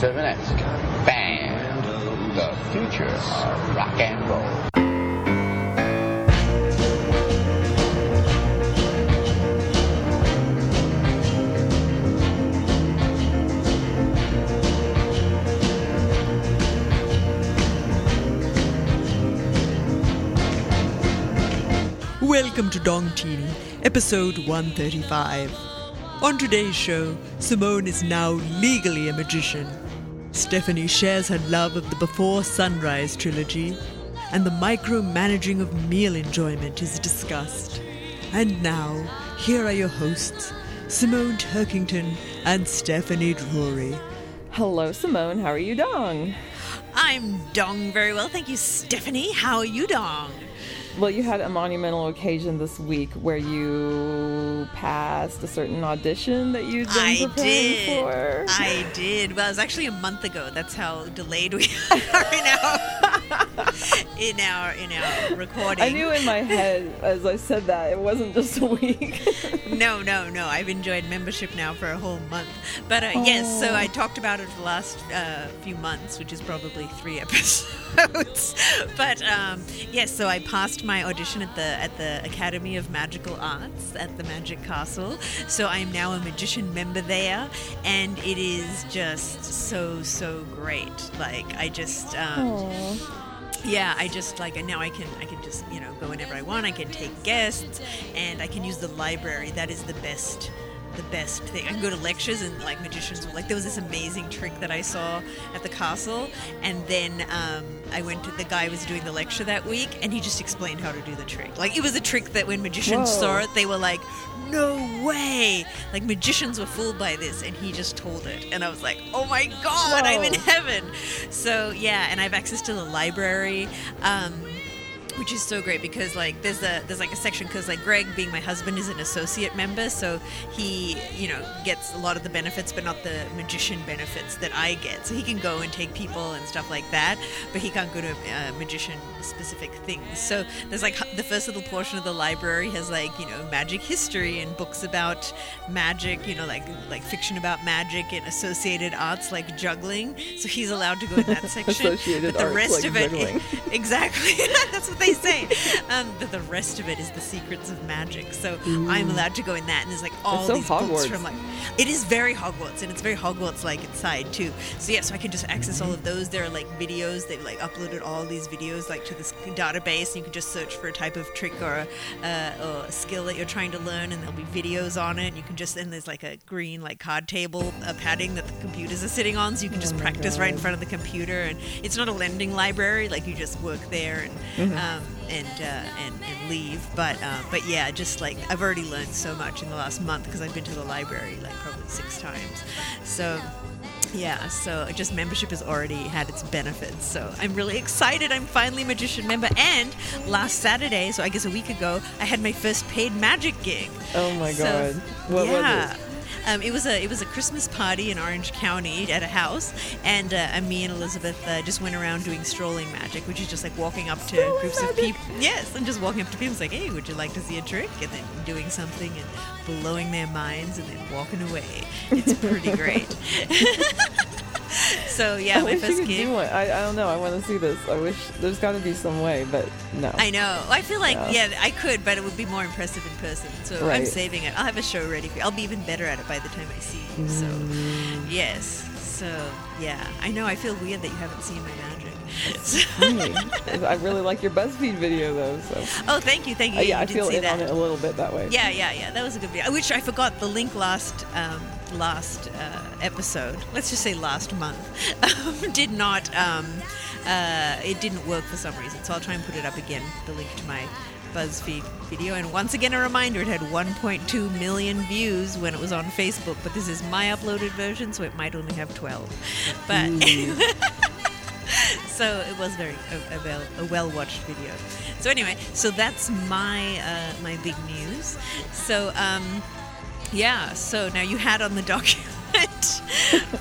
Seven-esque band, the future of rock and roll. Welcome to Dong Teeny, episode 135. On today's show, Simone is now legally a magician. Stephanie shares her love of the Before Sunrise trilogy, and the micromanaging of meal enjoyment is discussed. And now, here are your hosts, Simone Turkington and Stephanie Drury. Hello, Simone. How are you, Dong? I'm Dong very well, thank you, Stephanie. How are you, Dong? Well, you had a monumental occasion this week where you passed a certain audition that you'd been I preparing did. for. I did. Well, it was actually a month ago. That's how delayed we are in our in our in our recording. I knew in my head as I said that it wasn't just a week. No, no, no. I've enjoyed membership now for a whole month. But uh, yes, so I talked about it for the last uh, few months, which is probably three episodes. but um, yes, so I passed my audition at the at the Academy of Magical Arts at the Magic Castle. So I am now a magician member there, and it is just so so great. Like I just. Um, yeah i just like and now i can i can just you know go whenever i want i can take guests and i can use the library that is the best the best thing i can go to lectures and like magicians like there was this amazing trick that i saw at the castle and then um, i went to the guy was doing the lecture that week and he just explained how to do the trick like it was a trick that when magicians Whoa. saw it they were like no way like magicians were fooled by this and he just told it and i was like oh my god i'm in heaven. So yeah, and I have access to the library. Um, which is so great because like there's a there's like a section because like Greg being my husband is an associate member so he you know gets a lot of the benefits but not the magician benefits that I get. So he can go and take people and stuff like that but he can't go to uh, magician specific things. So there's like the first little portion of the library has like you know magic history and books about magic you know like like fiction about magic and associated arts like juggling. So he's allowed to go in that section Associated but the arts rest like of it juggling. exactly. That's what they say. Um, but the rest of it is the secrets of magic so i'm allowed to go in that and there's like all so these books from like it is very hogwarts and it's very hogwarts like inside too. So yeah so i can just access all of those. There are like videos. They've like uploaded all these videos like to this database. And you can just search for a type of trick or a, uh, or a skill that you're trying to learn and there'll be videos on it. And you can just and there's like a green like card table uh, padding that the computers are sitting on so you can just Oh practice right in front of the computer and it's not a lending library like you just work there and Mm-hmm. um, and, uh, and and leave but uh, but yeah just like I've already learned so much in the last month because I've been to the library like probably six times so yeah, so just membership has already had its benefits. So I'm really excited. I'm finally a magician member. And last Saturday, so I guess a week ago, I had my first paid magic gig. Oh my So, god. What yeah. was it? Um, it was a it was a Christmas party in Orange County at a house, and uh, and me and Elizabeth uh, just went around doing strolling magic, which is just like walking up to Strolling groups of people. Yes, and just walking up to people, it's like, hey, would you like to see a trick? And then doing something and blowing their minds, and then walking away. It's pretty great. so yeah, I my wish you first could gig. do one. I, I don't know. I want to see this. I wish there's got to be some way, but no. I know. I feel like Yeah. yeah. I could, but it would be more impressive in person. So I'm saving it. I'll have a show ready for you. I'll be even better at it by the time I see you. So Mm. yes. So yeah, I know. I feel weird that you haven't seen my magic. So- I really like your BuzzFeed video though. So oh, thank you, thank you. Uh, Yeah, I you did feel see in that. on it a little bit that way. Yeah, yeah, yeah. That was a good video. Which I forgot the link last um, last uh, episode. Let's just say last month um, did not. Um, uh, it didn't work for some reason. So I'll try and put it up again. The link to my BuzzFeed video. And once again, a reminder: it had 1.2 million views when it was on Facebook. But this is my uploaded version, so it might only have 12. But. so it was very a, a well a well watched video. So anyway, so that's my uh, my big news. So um, yeah. So now you had on the document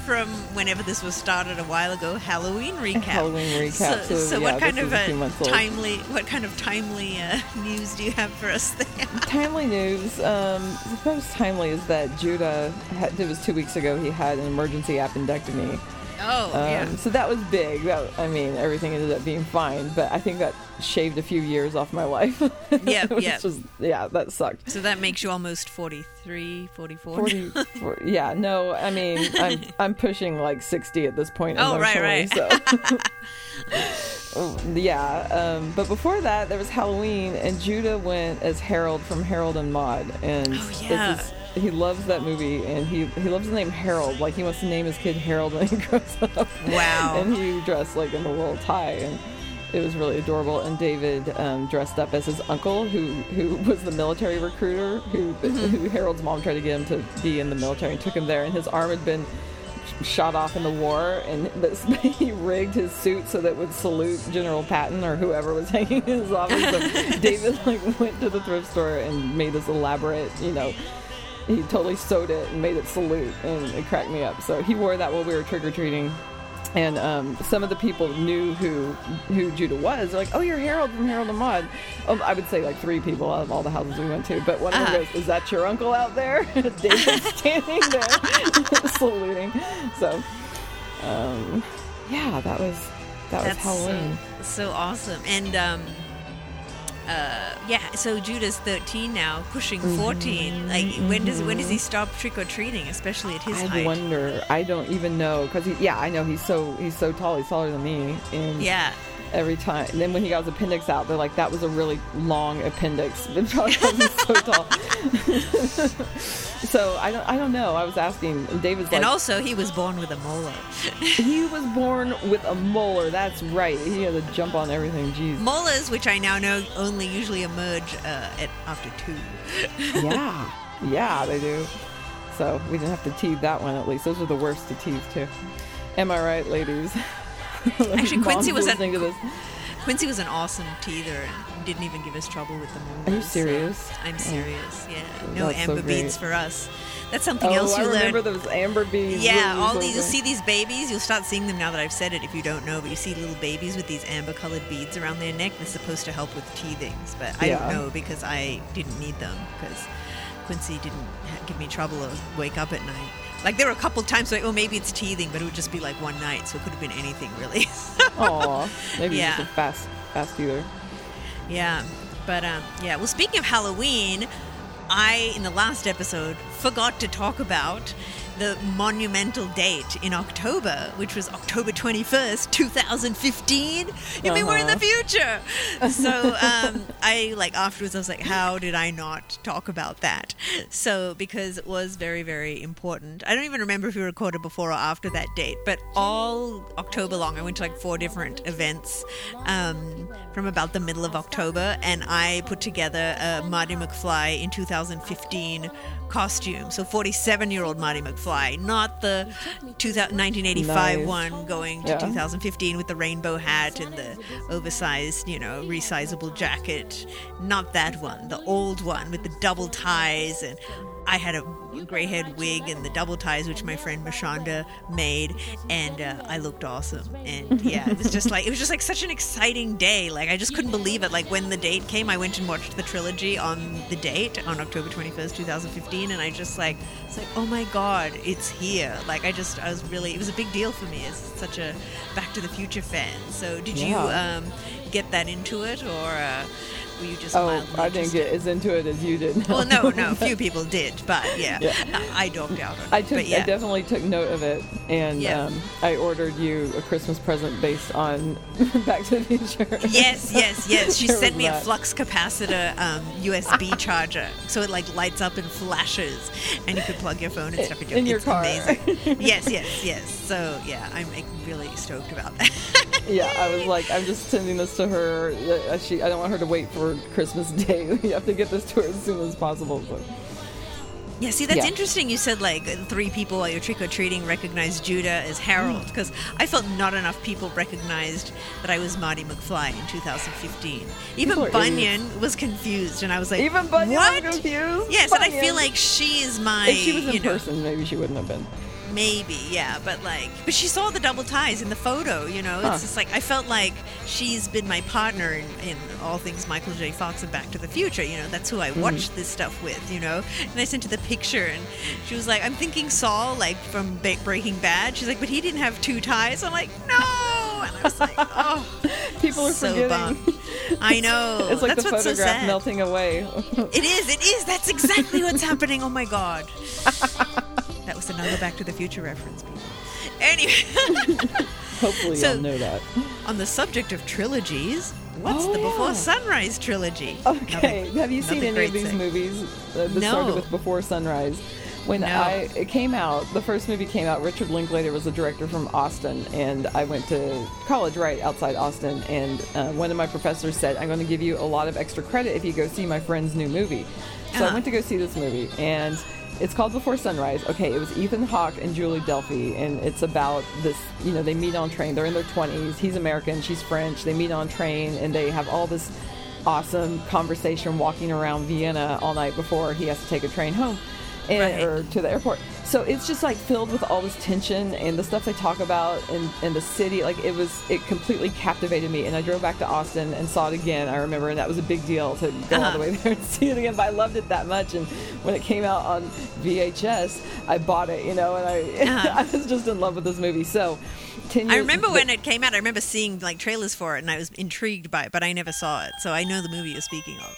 from whenever this was started a while ago, Halloween recap. Halloween recap. So, So, so yeah, what kind of a few months old. timely what kind of timely uh, news do you have for us there? Timely news. Um, the most timely is that Judah, had, it was two weeks ago, he had an emergency appendectomy. Oh, Um, yeah. So that was big. That I mean, everything ended up being fine, but I think that shaved a few years off my life. Yeah, yeah. just- yeah, that sucked. So that makes you almost 43, 44. 40, 40 yeah, no, I mean, I'm I'm pushing like 60 at this point Oh, right, emotionally, so. Yeah, um, but before that, there was Halloween, and Judah went as Harold from Harold and Maude, and Oh, this yeah. is- he loves that movie, and he he loves the name Harold. Like he wants to name his kid Harold when he grows up. Wow. and he dressed like in a little tie, and it was really adorable. And David um, dressed up as his uncle, who who was the military recruiter, who Mm-hmm. who Harold's mom tried to get him to be in the military, and took him there, and his arm had been shot off in the war, and this, he rigged his suit so that it would salute General Patton or whoever was hanging in his office. So David like went to the thrift store and made this elaborate, you know. He totally sewed it and made it salute, and it cracked me up. So he wore that while we were trick or treating, and um, some of the people knew who who Judah was. They're like, "Oh, you're Harold from Harold and Maude." Um, I would say like three people out of all the houses we went to, but one of them Uh-huh. goes, "Is that your uncle out there?" David's standing there saluting. So, um, yeah, that was that was Halloween. So, so awesome. And um uh yeah, so Judah's 13 now, pushing Mm-hmm. 14. Like when does when does he stop trick or treating, especially at his I height? wonder. I don't even know because yeah, I know he's so he's so tall. He's taller than me, and Yeah. Every time. And then when he got his appendix out, they're like, that was a really long appendix. It Probably he's so tall. so I don't, I don't know. I was asking, David's like, and also he was born with a molar. he was born with a molar. That's right. He had to jump on everything. Jeez. Molars, which I now know only usually emerge uh, at after two. yeah, yeah, they do. So we didn't have to teeth that one at least. Those are the worst to tease too. Am I right, ladies? Actually, Quincy was an. Quincy was an awesome teether and didn't even give us trouble with the molars. Are you so serious? I'm Oh. serious. Yeah. No That's so amber beads for us. That's something Oh, else I you learn. remember those amber beads. Yeah, all these, you'll see these babies. You'll start seeing them now that I've said it. If you don't know, but you see little babies with these amber-colored beads around their neck. They're supposed to help with teethings, but I Yeah. don't know because I didn't need them because Quincy didn't give me trouble or wake up at night. Like there were a couple times like, oh, maybe it's teething, but it would just be like one night, so it could have been anything really. Oh, maybe Yeah. just a fast, fast either. Yeah, but um, yeah. Well, speaking of Halloween, I in the last episode forgot to talk about the monumental date in October, which was October twenty first, two thousand fifteen. You mean we're in the Uh-huh. future? So um, I like afterwards, I was like, how did I not talk about that? So because it was very, very important. I don't even remember if we recorded before or after that date, but all October long, I went to like four different events um, from about the middle of October, and I put together a Marty McFly in 2015 costume. So 47 year old Marty McFly, not the 2000, 1985 Nice. one going to Yeah. 2015 with the rainbow hat and the oversized, you know, resizable jacket. Not that one, the old one with the double ties and I had a gray head wig and the double ties, which my friend Mashonda made, and uh, I looked awesome. And yeah, it was just like it was just like such an exciting day. Like I just couldn't believe it. Like when the date came, I went and watched the trilogy on the date on October twenty first, two thousand fifteen, and I just like it's like oh my god, it's here. Like I just I was really it was a big deal for me as such a Back to the Future fan. So did you um, get that into it, or uh, were you just Oh, I didn't get as into it as you did. Well, no, no, a few people did, but yeah, Yeah. I don't doubt it. I took. yeah. I definitely took note of it, and Yeah. um, I ordered you a Christmas present based on Back to the Future. Yes, yes, yes. She sent me a flux capacitor um, USB charger, so it like lights up and flashes, and you could plug your phone and stuff into In it. your It's car. Amazing. yes, yes, yes. So yeah, I'm really stoked about that. Yeah, I was like, I'm just sending this to her. Uh, She, I don't want her to wait for Christmas Day. you have to get this to her as soon as possible. So. Yeah, see, that's Yeah. interesting. You said like three people while you're trick or treating recognized Judah as Harold Mm. because I felt not enough people recognized that I was Marty McFly in 2015. Even Bunyan was confused, and I was like, Even Bunyan what? confused. Yes, and I feel like she is my. If she was in you know, person, maybe she wouldn't have been. Maybe, yeah, but like, but she saw the double ties in the photo. You know, Huh. it's just like I felt like she's been my partner in, in all things Michael J. Fox and Back to the Future. You know, that's who I Mm-hmm. watched this stuff with. You know, and I sent her the picture, and she was like, "I'm thinking Saul, like from ba- Breaking Bad." She's like, "But he didn't have two ties." I'm like, "No," and I was like, "Oh." People are so forgetting. bummed. I know. It's like That's the what's so photograph sad. melting away. It is. It is. That's exactly what's happening. Oh my god. That was another Back to the Future reference. People. Anyway, Hopefully, So- you'll know that. on the subject of trilogies, what's Oh, the Before yeah. Sunrise trilogy? Okay, Another- have you seen any of these thing. movies uh, that No. started with Before Sunrise? When No. I it came out, the first movie came out. Richard Linklater was the director from Austin, and I went to college right outside Austin. And uh, one of my professors said, "I'm going to give you a lot of extra credit if you go see my friend's new movie." So I Uh-huh. went to go see this movie, and it's called Before Sunrise. Okay, it was Ethan Hawke and Julie Delpy, and it's about this. You know, they meet on train. They're in their 20s. He's American, she's French. They meet on train, and they have all this awesome conversation walking around Vienna all night before he has to take a train home and, Right. or to the airport. So it's just like filled with all this tension and the stuff they talk about and, and the city. Like it was, it completely captivated me. And I drove back to Austin and saw it again. I remember, and that was a big deal to go all Uh-huh. the way there and see it again. But I loved it that much. And when it came out on VHS, I bought it, you know, and I, Uh-huh. I was just in love with this movie. So, I remember when it came out. I remember seeing like trailers for it, and I was intrigued by it, but I never saw it. So I know the movie you're speaking of.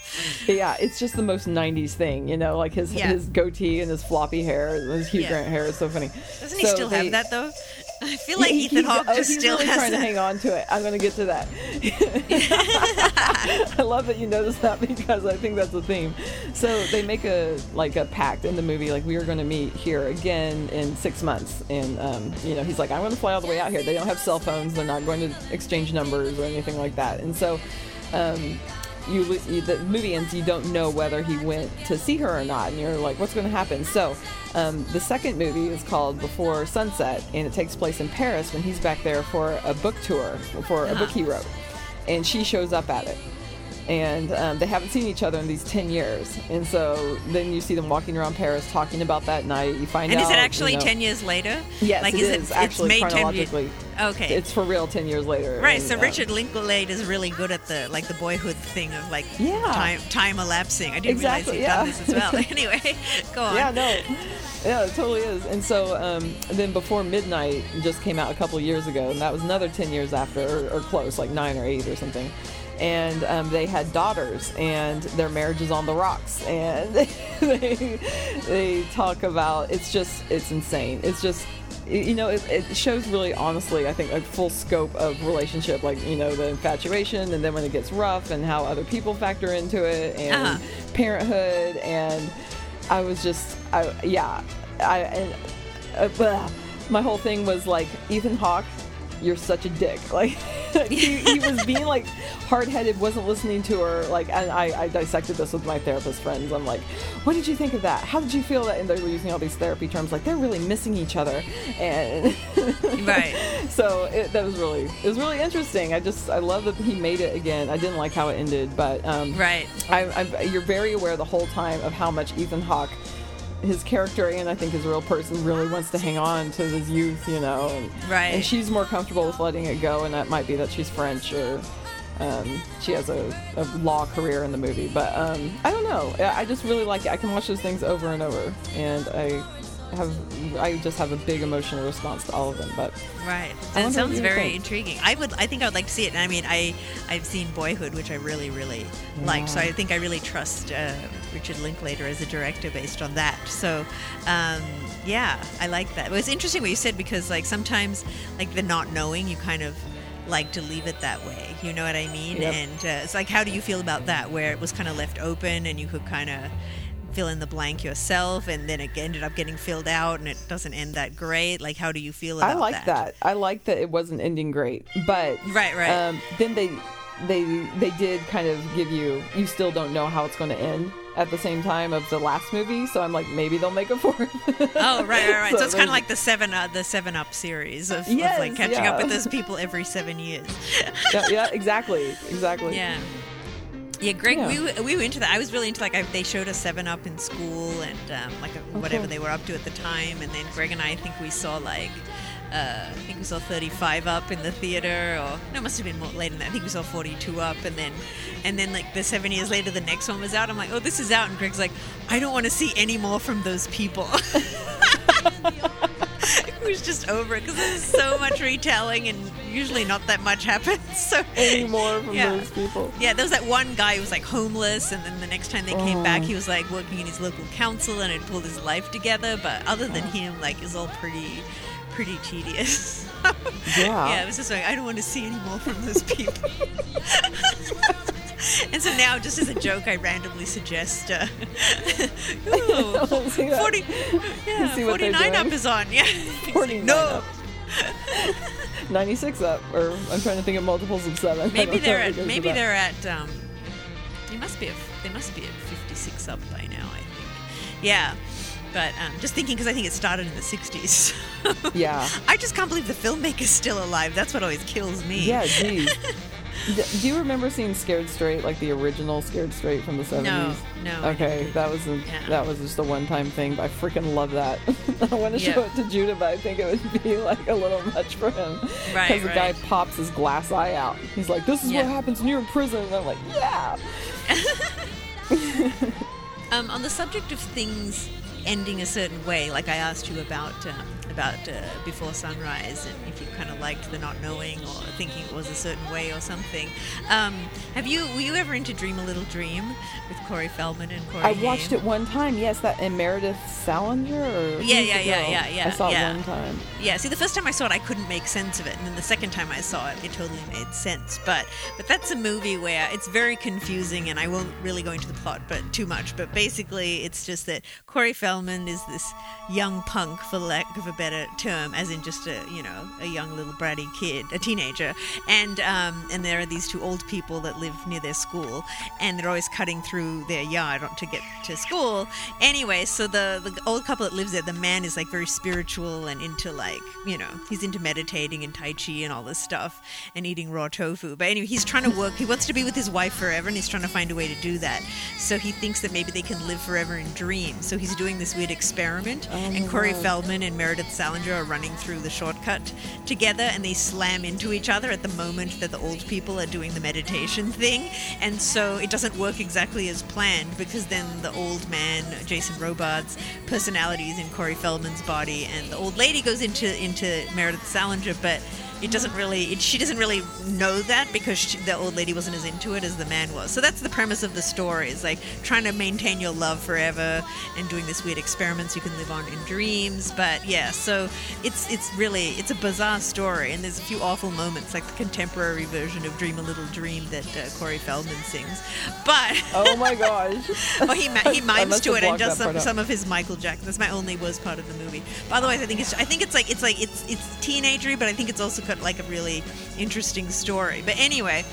Yeah, it's just the most '90s thing, you know, like his Yeah. his goatee and his floppy hair, his Hugh Yeah. Grant hair is so funny. Doesn't he still they- have that though? I feel like He- Ethan Hawke oh, just he's still really has trying to hang on to it. I'm going to get to that. I love that you noticed that because I think that's the theme. So they make a like a pact in the movie, like we are going to meet here again in six months, and um, you know he's like, I'm going to fly all the way out here. They don't have cell phones. They're not going to exchange numbers or anything like that, and so. Um, you, you the movie ends you don't know whether he went to see her or not and you're like what's going to happen? So um, the second movie is called before sunset and it takes place in paris when he's back there for a book tour for a book he wrote and she shows up at it and um, they haven't seen each other in these 10 years and so then you see them walking around paris talking about that night you find out. And is it actually you know- ten years later? yes like it is is it, actually it's made 10 chronologically years. Okay. it's for real 10 years later Right, and, so um, Richard Linklater is really good at the like the boyhood thing of like Yeah. time time elapsing. I didn't Exactly, realize he'd yeah. done this as well. anyway, go on. Yeah, no. Yeah, it totally is. And so um, then Before Midnight just came out a couple of years ago, and that was another 10 years after, or, or close, like nine or eight or something. And um, they had daughters, and their marriage is on the rocks. And they, they talk about it's just, it's insane. It's just, you know, it, it shows really honestly, I think, a full scope of relationship, like, you know, the infatuation, and then when it gets rough, and how other people factor into it, and Uh-huh. parenthood, and I was just, I, yeah, I, and, uh, my whole thing was like, Ethan Hawke, you're such a dick. Like, he, he was being like hard headed, wasn't listening to her. Like, and I, I dissected this with my therapist friends. I'm like, what did you think of that? How did you feel that? And they were using all these therapy terms, like they're really missing each other. And Right. so it, that was really, it was really interesting. I just, I love that he made it again. I didn't like how it ended, but um, Right. I, I, you're very aware the whole time of how much Ethan Hawke, his character and I think his real person, really wants to hang on to his youth, you know. And, Right. And she's more comfortable with letting it go, and that might be that she's French or um, she has a, a law career in the movie. But um, I don't know. I just really like it. I can watch those things over and over, and I have I just have a big emotional response to all of them. But Right. I That sounds very think. intriguing. I would. I think I would like to see it. And I mean, I I've seen Boyhood, which I really really liked. So I think I really trust uh, Richard Linklater as a director based on that. So. Um, yeah, I like that. It was interesting what you said because, like, sometimes, like, the not knowing, you kind of like to leave it that way. You know what I mean? Yep. And uh, it's like, how do you feel about that, where it was kind of left open and you could kind of fill in the blank yourself, and then it ended up getting filled out, and it doesn't end that great? Like, how do you feel about that I like that. I like that it wasn't ending great, but Right, right. Um, then they they they did kind of give you you still don't know how it's going to end at the same time of the last movie. So I'm like maybe they'll make a fourth. Oh right, right, right. So, So it's kind of like the seven, uh, the Seven Up series of, of like catching yeah. up with those people every seven years. yeah, yeah, exactly, exactly. yeah. Yeah, Greg, Yeah. we were- we were into that. I was really into like I, they showed us Seven Up in school and um, like whatever Okay. they were up to at the time, and then Greg and I, I think we saw like. Uh, I think we saw 35 up in the theater, or no, it must have been more later than that. I think we saw 42 up, and then, and then like the seven years later, the next one was out. I'm like, oh, this is out, and Greg's like, I don't want to see any more from those people. it was just over it because there's so much retelling, and usually not that much happens. So Any more from Yeah. those people? yeah, there was that one guy who was like homeless, and then the next time they came Oh. back, he was like working in his local council and had pulled his life together. But other than him, like, it's all pretty, pretty tedious. Yeah. yeah, it was just like I don't want to see any more from those people. and so now, just as a joke, I randomly suggest, uh, ooh, See that? 40, yeah, See what they're 49 up is on. Yeah, 49 no. up. 96 up, or I'm trying to think of multiples of seven. Maybe they're at maybe about. they're at um they must be at, they must be at 56 up by now I think yeah but um, just thinking because I think it started in the 60s Yeah. I just can't believe the filmmaker's still alive that's what always kills me Yeah, geez. Do you remember seeing Scared Straight, like the original Scared Straight from the 70s? no no Okay, that was a, Yeah. that was just a one-time thing. But I freaking love that. I want to show it to Judah, but I think it would be like a little much for him. Right, Because the guy pops his glass eye out. He's like, "This is Yeah. what happens when you're in prison." And I'm like, "Yeah." Um, on the subject of things ending a certain way, like I asked you about um, about uh, Before Sunrise, and if you kind of liked the not knowing or thinking it was a certain way or something. Um, have you were you ever into Dream a Little Dream with Corey Feldman and Corey? I watched Haim? it one time. Yes, that and Meredith Salinger. Or Yeah, yeah, yeah, yeah, yeah, I saw yeah. it one time. Yeah, see, the first time I saw it, I couldn't make sense of it, and then the second time I saw it, it totally made sense. But but that's a movie where it's very confusing, and I won't really go into the plot, but too much. But basically, it's just that Corey Feldman is this young punk, for lack of a better term, as in just a you know a young little bratty kid, a teenager, and um, and there are these two old people that live near their school, and they're always cutting through their yard to get to school. Anyway, so the the old couple that lives there, the man is like very spiritual and into like you know he's into meditating and tai chi and all this stuff and eating raw tofu. But anyway, he's trying to work. He wants to be with his wife forever, and he's trying to find a way to do that. So he thinks that maybe they can live forever in dreams. So he's doing this weird experiment, and Corey Feldman and Meredith Salinger are running through the shortcut together, and they slam into each other at the moment that the old people are doing the meditation thing, and so it doesn't work exactly as planned because then the old man, Jason Robards' personality is in Corey Feldman's body, and the old lady goes into into Meredith Salinger, but it doesn't really it, she doesn't really know that because she, the old lady wasn't as into it as the man was so that's the premise of the story is like trying to maintain your love forever and doing this weird experiments you can live on in dreams but yeah so it's it's really it's a bizarre story and there's a few awful moments like the contemporary version of dream a little dream that uh, corey feldman sings but Oh my gosh. Oh, he, ma- he mimes to it and does some, some of his Michael Jackson. That's my only worst part of the movie. But otherwise, I think it's I think it's like it's like it's it's teenagery, but I think it's also got like a really interesting story. But anyway,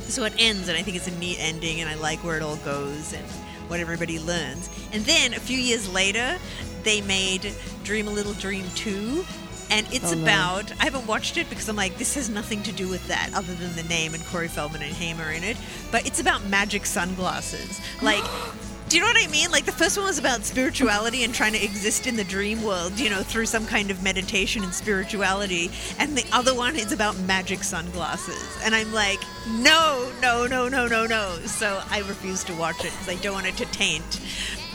so it ends, and I think it's a neat ending, and I like where it all goes and what everybody learns. And then a few years later, they made Dream a Little Dream two. And it's Oh, no. about, I haven't watched it because I'm like, this has nothing to do with that other than the name and Corey Feldman and Hamer in it. But it's about magic sunglasses. Like, do you know what I mean? Like, the first one was about spirituality and trying to exist in the dream world, you know, through some kind of meditation and spirituality. And the other one is about magic sunglasses. And I'm like, no, no, no, no, no, no. So I refuse to watch it because I don't want it to taint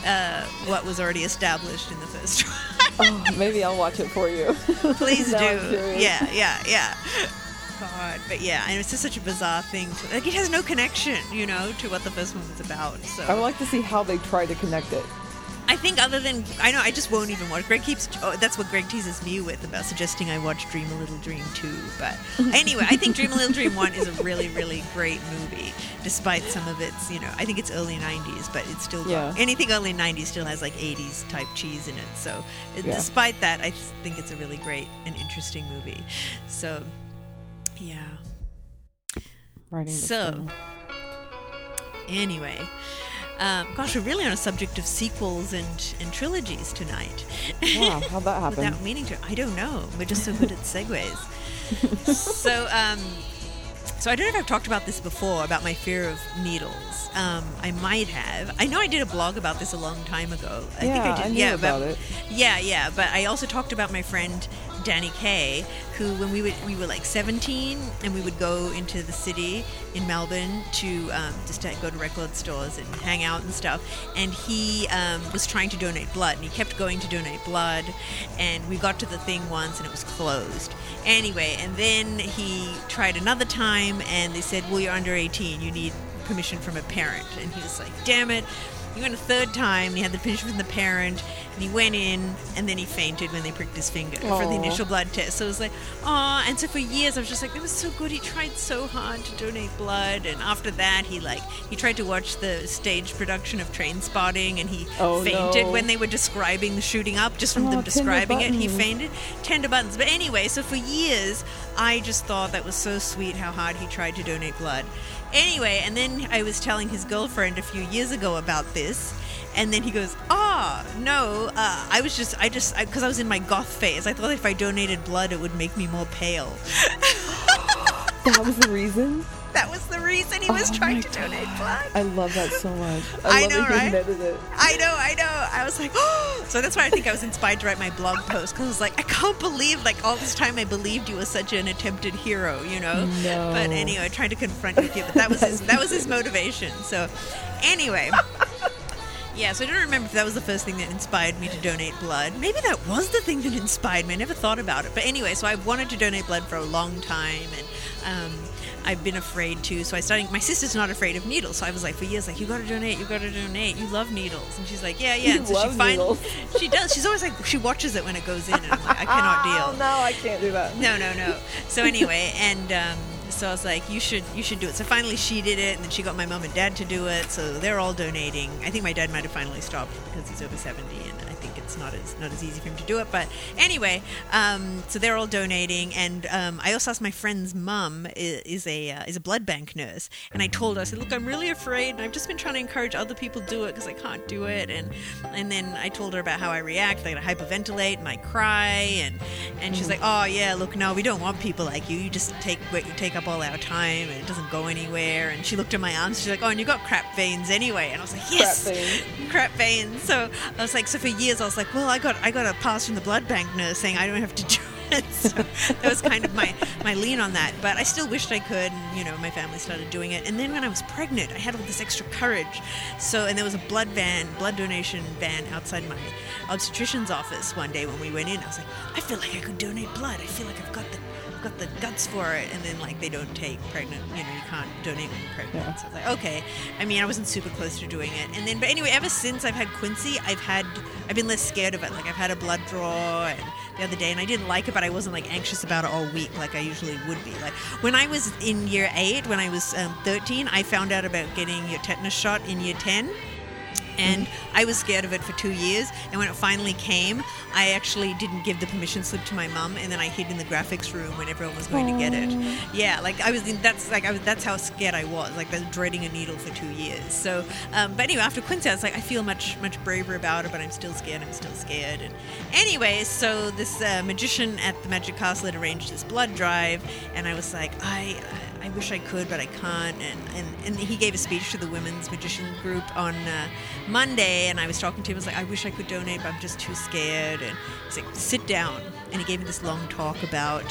uh, what was already established in the first one. Oh, maybe I'll watch it for you. Please do. Yeah, yeah, yeah. God, but yeah, and it's just such a bizarre thing. To, like, it has no connection, you know, to what the first one was about. So I would like to see how they try to connect it. I think other than I know I just won't even watch. Greg keeps oh, that's what Greg teases me with about suggesting I watch Dream a Little Dream 2. But anyway, I think Dream a Little Dream 1 is a really really great movie despite some of its, you know, I think it's early 90s, but it's still got- Yeah. anything early 90s still has like 80s type cheese in it. So Yeah. despite that, I think it's a really great and interesting movie. So yeah. This So- Anyway, um, gosh, we're really on a subject of sequels and, and trilogies tonight. Wow, how'd that happen? Without meaning to, I don't know. We're just so good at segues. so, um, So I don't know if I've talked about this before about my fear of needles. Um, I might have. I know I did a blog about this a long time ago. I Yeah, think I I did. knew yeah, about but, it. Yeah, yeah. But I also talked about my friend Danny Kay, who when we would we were like 17 and we would go into the city in Melbourne to um, just to go to record stores and hang out and stuff. And he um, was trying to donate blood, and he kept going to donate blood. And we got to the thing once, and it was closed. Anyway, and then he tried another time, and they said, "Well, you're under 18. You need permission from a parent." And he was like, "Damn it." He went a third time, and he had the permission from the parent, and he went in, and then he fainted when they pricked his finger for the initial blood test. So it was like, oh, and so for years I was just like, that was so good. He tried so hard to donate blood, and after that, he like he tried to watch the stage production of Trainspotting, and he Oh, fainted no. when they were describing the shooting up. Just from Oh, them describing it, he fainted. Tender buttons. But anyway, so for years, I just thought that was so sweet how hard he tried to donate blood. Anyway, and then I was telling his girlfriend a few years ago about this, and then he goes, "Ah, no, uh, I was just, I just, because I, was in my goth phase. I thought if I donated blood, it would make me more pale. That was the reason. That was the reason he was Oh trying to donate blood. I love that so much. I I, love know, right? I know, I know. I was like, oh. So that's why I think I was inspired to write my blog post because I was like, I can't believe, like, all this time I believed you was such an attempted hero, you know. No. But anyway, I tried to confront you, but that was his, that was his motivation. So, anyway. Yeah, so I don't remember if that was the first thing that inspired me to donate blood. Maybe that was the thing that inspired me. I never thought about it. But anyway, so I wanted to donate blood for a long time, and um, I've been afraid to. So I started. My sister's not afraid of needles, so I was like for years, like you got to donate, you got to donate. You love needles, and she's like, yeah, yeah. You and so love she finally, she does. She's always like, she watches it when it goes in, and I'm like, I cannot deal. Oh no, I can't do that. No, no, no. So anyway, and um, so I was like, you should, you should do it. So finally, she did it, and then she got my mom and dad to do it. So they're all donating. I think my dad might have finally stopped because he's over seventy, and I think it's not as not as easy for him to do it. But anyway, um, so they're all donating, and um, I also asked my friend's mum is, is a uh, is a blood bank nurse, and I told her, I said, look, I'm really afraid, and I've just been trying to encourage other people to do it because I can't do it, and and then I told her about how I react, like I hyperventilate, and I cry, and and she's like, oh yeah, look, no, we don't want people like you. You just take what you take up all our time, and it doesn't go anywhere. And she looked at my arms, she's like, oh, and you got crap veins anyway, and I was like, yes, Crap veins. crap veins. So I was like, so for years I was like, well, I got I got a pass from the blood bank nurse saying I don't have to do it. So that was kind of my my lean on that. But I still wished I could. And, you know, my family started doing it. And then when I was pregnant, I had all this extra courage. So and there was a blood van, blood donation van outside my obstetrician's office one day when we went in. I was like, I feel like I could donate blood. I feel like I've got the got the guts for it. And then like they don't take pregnant. You know, you can't donate when you're pregnant. Yeah. So I was like, okay. I mean, I wasn't super close to doing it. And then, but anyway, ever since I've had Quincy, I've had, I've been less scared of it. Like I've had a blood draw and the other day, and I didn't like it, but I wasn't like anxious about it all week like I usually would be. Like when I was in year eight, when I was um, 13, I found out about getting your tetanus shot in year 10 and I was scared of it for two years. And when it finally came, I actually didn't give the permission slip to my mum, and then I hid in the graphics room when everyone was going to get it. Yeah, like I was. In, that's like I was. That's how scared I was. Like I was dreading a needle for two years. So, um, but anyway, after Quincy, I was like, I feel much much braver about it, but I'm still scared. I'm still scared. And anyway, so this uh, magician at the Magic Castle had arranged this blood drive, and I was like, I. I wish I could, but I can't. And, and, and he gave a speech to the women's magician group on uh, Monday, and I was talking to him. I was like, I wish I could donate, but I'm just too scared. And he's like, sit down. And he gave me this long talk about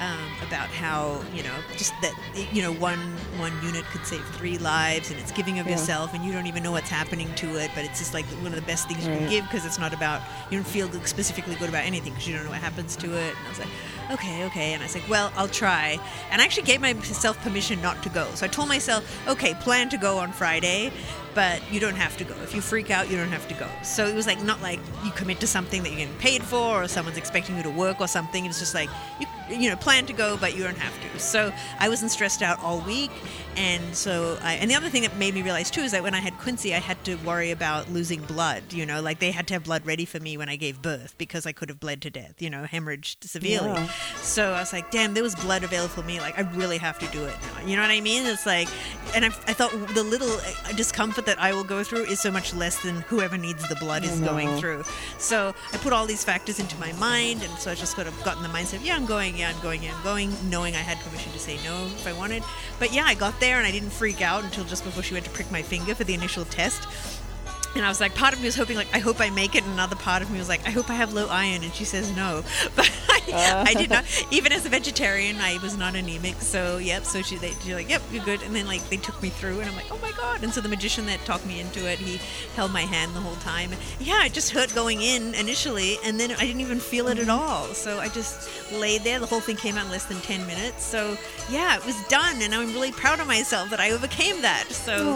um, about how you know just that you know one one unit could save three lives, and it's giving of Yeah. yourself, and you don't even know what's happening to it, but it's just like one of the best things you can give because it's not about you don't feel specifically good about anything because you don't know what happens to it. And I was like, okay, okay. And I was like, well, I'll try. And I actually gave myself permission not to go. So I told myself, okay, plan to go on Friday, but you don't have to go. If you freak out, you don't have to go. So it was like not like you commit to something that you're getting paid for or someone's expecting you to work or something. It's just like you you know plan to go, but you don't have to. So I wasn't stressed out all week, and so I, and the other thing that made me realize too is that when I had Quincy, I had to worry about losing blood. You know, like they had to have blood ready for me when I gave birth because I could have bled to death. You know, hemorrhaged severely. Yeah. So I was like, damn, there was blood available for me. Like, I really have to do it now. You know what I mean? It's like, and I, I thought the little uh, discomfort that I will go through is so much less than whoever needs the blood is going through. So I put all these factors into my mind, and so I just sort of got in the mindset, yeah, I'm going yeah, I'm going, yeah, I'm going, knowing I had permission to say no if I wanted. But yeah, I got there and I didn't freak out until just before she went to prick my finger for the initial test. And I was like, part of me was hoping, like, I hope I make it. And another part of me was like, I hope I have low iron. And she says no. But I, I did not, uh. even as a vegetarian, I was not anemic. So, yep. So she, they, she's like, yep, you're good. And then, like, they took me through. And I'm like, oh my God. And so the magician that talked me into it, he held my hand the whole time. Yeah, it just hurt going in initially. And then I didn't even feel it at mm-hmm. all. So I just laid there. The whole thing came out in less than 10 minutes. So, yeah, it was done. And I'm really proud of myself that I overcame that. So,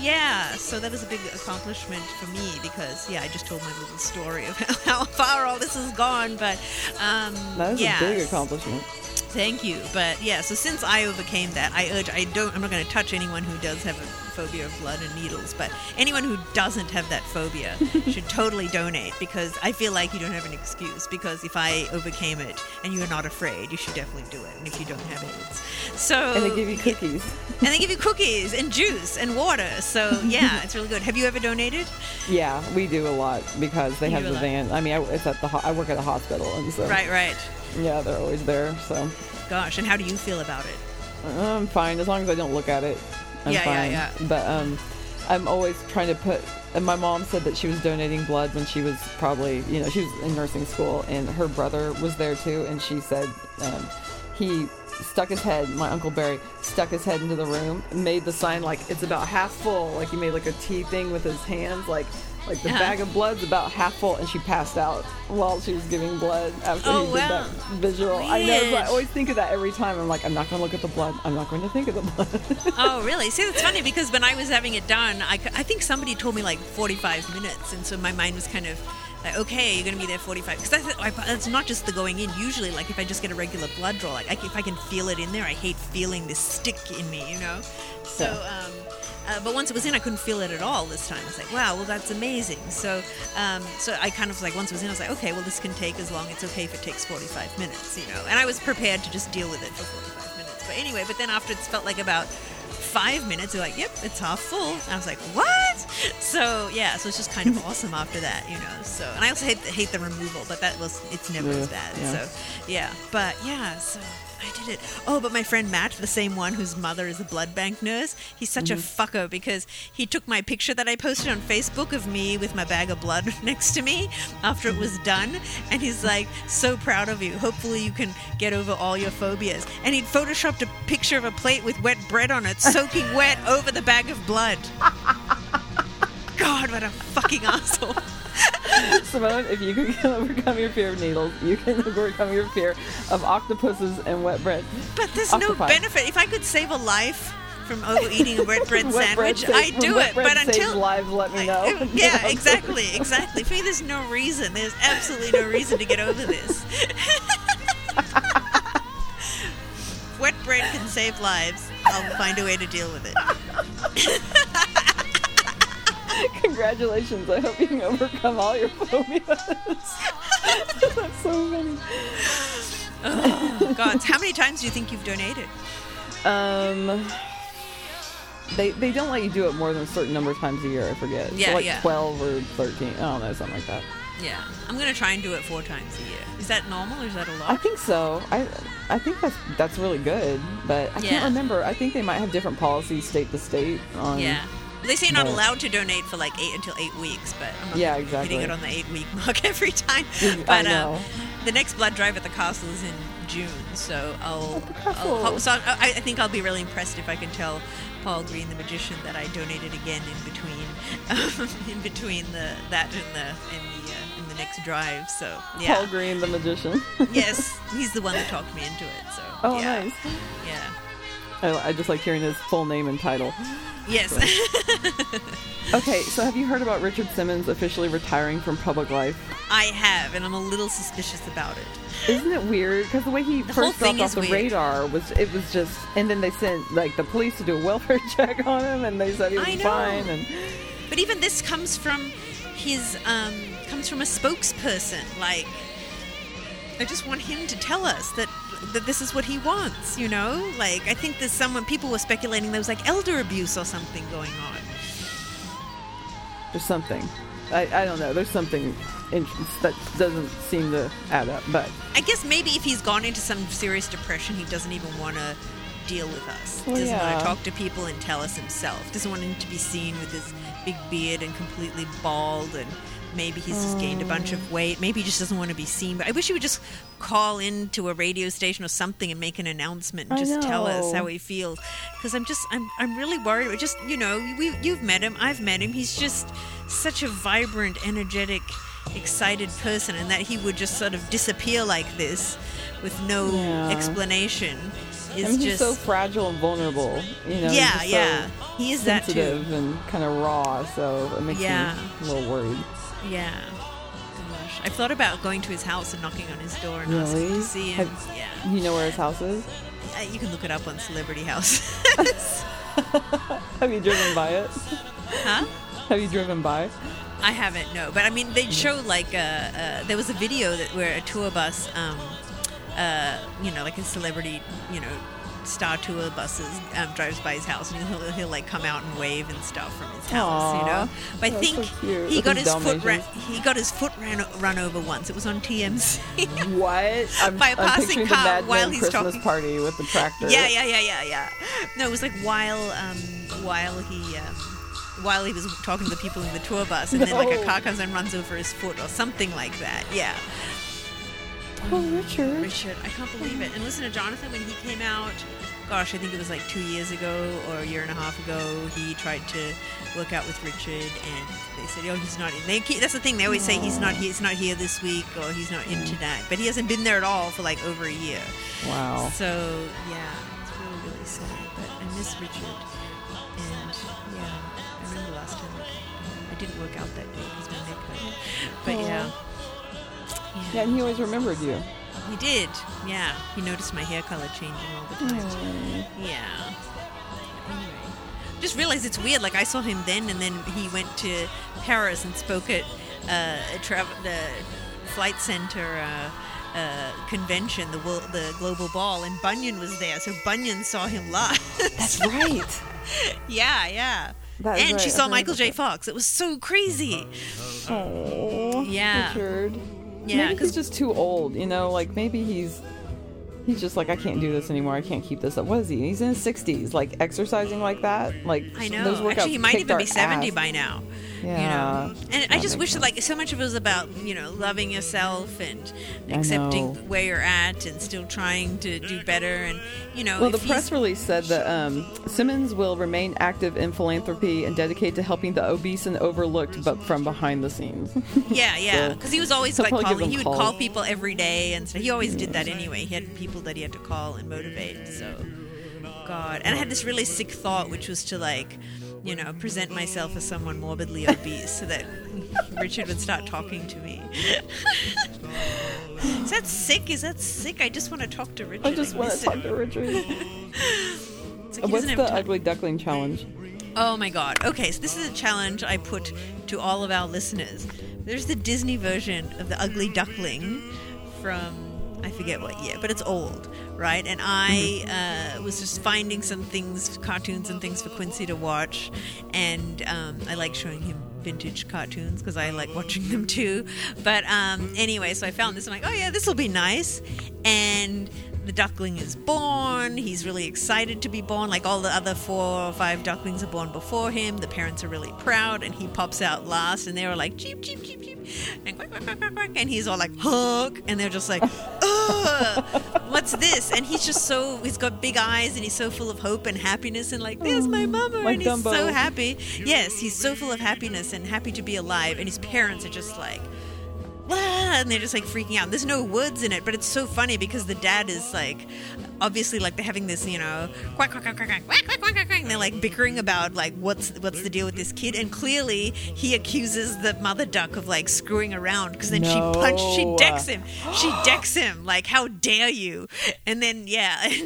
yeah. So that was a big accomplishment for me because yeah, I just told my little story of how far all this has gone. But um, That was yeah, a big accomplishment. Thank you. But yeah, so since I overcame that, I urge I don't I'm not going to touch anyone who does have a phobia of blood and needles, but anyone who doesn't have that phobia should totally donate because I feel like you don't have an excuse because if I overcame it and you're not afraid, you should definitely do it. And if you don't have AIDS. So And they give you cookies. and they give you cookies and juice and water. So yeah, it's really good. Have you ever donated? Yeah, we do a lot because they You have the lot. van. I mean, I, it's at the ho- I work at a hospital, and so Right, right. Yeah, they're always there. So Gosh, and how do you feel about it? I'm fine as long as I don't look at it. I'm Yeah, yeah, fine. yeah. But um, I'm always trying to put. And my mom said that she was donating blood when she was probably, you know, she was in nursing school, and her brother was there too. And she said um, he stuck his head. My uncle Barry stuck his head into the room, made the sign like it's about half full, like he made like a T thing with his hands, like like the Uh-huh. bag of blood's about half full, and she passed out while she was giving blood after Oh, he did wow. that visual. I know. So I always think of that every time. I'm like, I'm not going to look at the blood. I'm not going to think of the blood. Oh, really? See, that's funny because when I was having it done, I, I think somebody told me like 45 minutes, and so my mind was kind of like, okay, you're gonna be there 45. Because that's, that's not just the going in. Usually, like if I just get a regular blood draw, like I, if I can feel it in there, I hate feeling this stick in me, you know. So. Yeah. Um, uh, but once it was in, I couldn't feel it at all this time. It's like, wow, well, that's amazing. So, um, so I kind of like once it was in, I was like, okay, well, this can take as long. It's okay if it takes 45 minutes, you know. And I was prepared to just deal with it for 45 minutes. But anyway, but then after it felt like about five minutes, they're like, yep, it's half full. And I was like, what? So yeah, so it's just kind of awesome after that, you know. So and I also hate the, hate the removal, but that was it's never as bad. yeah. So yeah, but yeah, so. I did it. Oh, but my friend Matt, the same one whose mother is a blood bank nurse, he's such a mm-hmm. fucker because he took my picture that I posted on Facebook of me with my bag of blood next to me after it was mm-hmm. done, and he's like, "So proud of you. Hopefully, you can get over all your phobias." And he'd photoshopped a picture of a plate with wet bread on it, soaking wet over the bag of blood. God, what a fucking asshole! Simone, if you can overcome your fear of needles, you can overcome your fear of octopuses and wet bread. But there's no benefit. If I could save a life from overeating a wet bread Wet sandwich, saves- I'd do it. But until lives, let me I- know. yeah, exactly, exactly. For me, there's no reason. There's absolutely no reason to get over this. wet bread can save lives. I'll find a way to deal with it. Congratulations! I hope you can overcome all your phobias. That's so funny. Oh, God, how many times do you think you've donated? Um, they they don't let you do it more than a certain number of times a year. I forget. Yeah, so like yeah. twelve or thirteen. I don't know, something like that. Yeah, I'm gonna try and do it four times a year. Is that normal or is that a lot? I think so. I I think that's that's really good, but I Yeah. can't remember. I think they might have different policies state to state on. Yeah. They say you're not allowed to donate for like eight until eight weeks, but I'm not Yeah, hitting exactly. it on the eight week mark every time. I But know. Um, the next blood drive at the castle is in June, so I'll, castle. I'll ho- so I, I think I'll be really impressed if I can tell Paul Green, the magician, that I donated again in between, um, in between the that and the and the uh, in the next drive. So yeah, Paul Green, the magician. yes, he's the one that talked me into it. So oh, yeah, nice. yeah, I, I just like hearing his full name and title. Yes. Okay, so have you heard about Richard Simmons officially retiring from public life? I have, and I'm a little suspicious about it. Isn't it weird? Because the way he whole first thing dropped off the weird. radar was it was just, and then they sent like the police to do a welfare check on him, and they said he was fine. And But even this comes from his um comes from a spokesperson. Like I just want him to tell us that that this is what he wants, you know? Like I think there's someone people were speculating there was like elder abuse or something going on. there's something. I, I don't know. There's something. entrance that doesn't seem to add up. But I guess maybe if he's gone into some serious depression, he doesn't even want to deal with us. Well, doesn't want to talk to people and tell us himself. Doesn't want him to be seen with his big beard and completely bald and maybe he's just gained a bunch of oh. weight. Maybe he just doesn't want to be seen. But I wish he would just call into a radio station or something and make an announcement and I just tell us how he feels. Because I'm just I'm I'm really worried. Just you know, we you've met him, I've met him. He's just such a vibrant, energetic, excited person, and that he would just sort of disappear like this with no Yeah. explanation is I mean, he's just so fragile and vulnerable. You know, yeah, he's so yeah. He is that too. sensitive and kind of raw. So it makes Yeah. me a little worried. Yeah. Gosh. I've thought about going to his house and knocking on his door and asking to see him. Have- yeah. You know where his house is? Uh, you can look it up on Celebrity House. Have you driven by it? huh? Have you driven by? I haven't, no. But I mean, they show like uh, uh, there was a video that where a tour bus, um, uh, you know, like a celebrity, you know, star tour buses um, drives by his house, and he'll, he'll like come out and wave and stuff from his house, you know. But I think so he got his foot ran, he got his foot ran run over once. It was on TMZ. What? I'm, By a I'm passing car the while he's Christmas talking. party with the tractor. Yeah, yeah, yeah, yeah, yeah. No, it was like while um, while he um, while he was talking to the people in the tour bus, and then like a car comes and runs over his foot or something like that. Yeah, Oh, Richard. Richard, I can't believe it. And listen to Jonathan when he came out. Gosh, I think it was like two years ago or a year and a half ago. He tried to work out with Richard, and they said, "Oh, he's not in." They keep, that's the thing. They always say he's not. He's not here this week, or he's not in mm. tonight. But he hasn't been there at all for like over a year. Wow. So yeah, it's really really sad. But I miss Richard, and yeah, I remember last time I, I didn't work out that day because my neck hurt. But yeah, Yeah, and he always remembered you. He did. Yeah, he noticed my hair color changing all the time. Yeah. Anyway, just realized it's weird. Like I saw him then, and then he went to Paris and spoke at uh, the flight center. Uh, uh, convention, the world, the global ball, and Bunyan was there. So Bunyan saw him live. That's right. Yeah, yeah. That and she saw Michael J. Fox. It was so crazy. Oh, Yeah. Richard. Yeah, maybe he's just too old. You know, like maybe he's he's just like I can't do this anymore. I can't keep this up. What is he? He's in his sixties, like exercising like that. Like I know. workouts Actually, he might even be 70 ass. by now. Yeah. You know? And I just wish that, like, so much of it was about, you know, loving yourself and accepting where you're at and still trying to do better. And, you know, Well, the press release said that um, Simmons will remain active in philanthropy and dedicate to helping the obese and overlooked, but from behind the scenes. Yeah, yeah. So, Because he was always like calling. He would calls. call people every day, and so he always did that anyway. He had people that he had to call and motivate. So, God. And I had this really sick thought, which was to like, you know, present myself as someone morbidly obese, so that Richard would start talking to me. Is that sick? Is that sick? I just want to talk to Richard. I just want to talk to Richard. Like What's the time. ugly duckling challenge? Oh my god. Okay, so this is a challenge I put to all of our listeners. There's the Disney version of the Ugly Duckling from I forget what year, but it's old, right? And I uh, was just finding some things, cartoons and things for Quincy to watch, and um, I like showing him vintage cartoons because I like watching them too. But um, anyway, so I found this. I'm like, oh yeah, this will be nice, and the duckling is born. He's really excited to be born. Like all the other four or five ducklings are born before him. The parents are really proud, and he pops out last. And they're like, cheep, cheep, cheep, cheep. And, quack, quack, quack, quack, quack. and he's all like, hook, And they're just like, ugh, what's this? And he's just so, he's got big eyes, and he's so full of hope and happiness, and like, there's my mama. like and he's Dumbo. so happy. Yes, he's so full of happiness and happy to be alive. And his parents are just like, and they're just like freaking out. There's no words in it, but it's so funny because the dad is like, obviously like they're having this, you know, quack quack quack quack quack quack quack quack, quack, and they're like bickering about like what's what's the deal with this kid, and clearly he accuses the mother duck of like screwing around because then she punched, she decks him, she decks him like how dare you, and then yeah.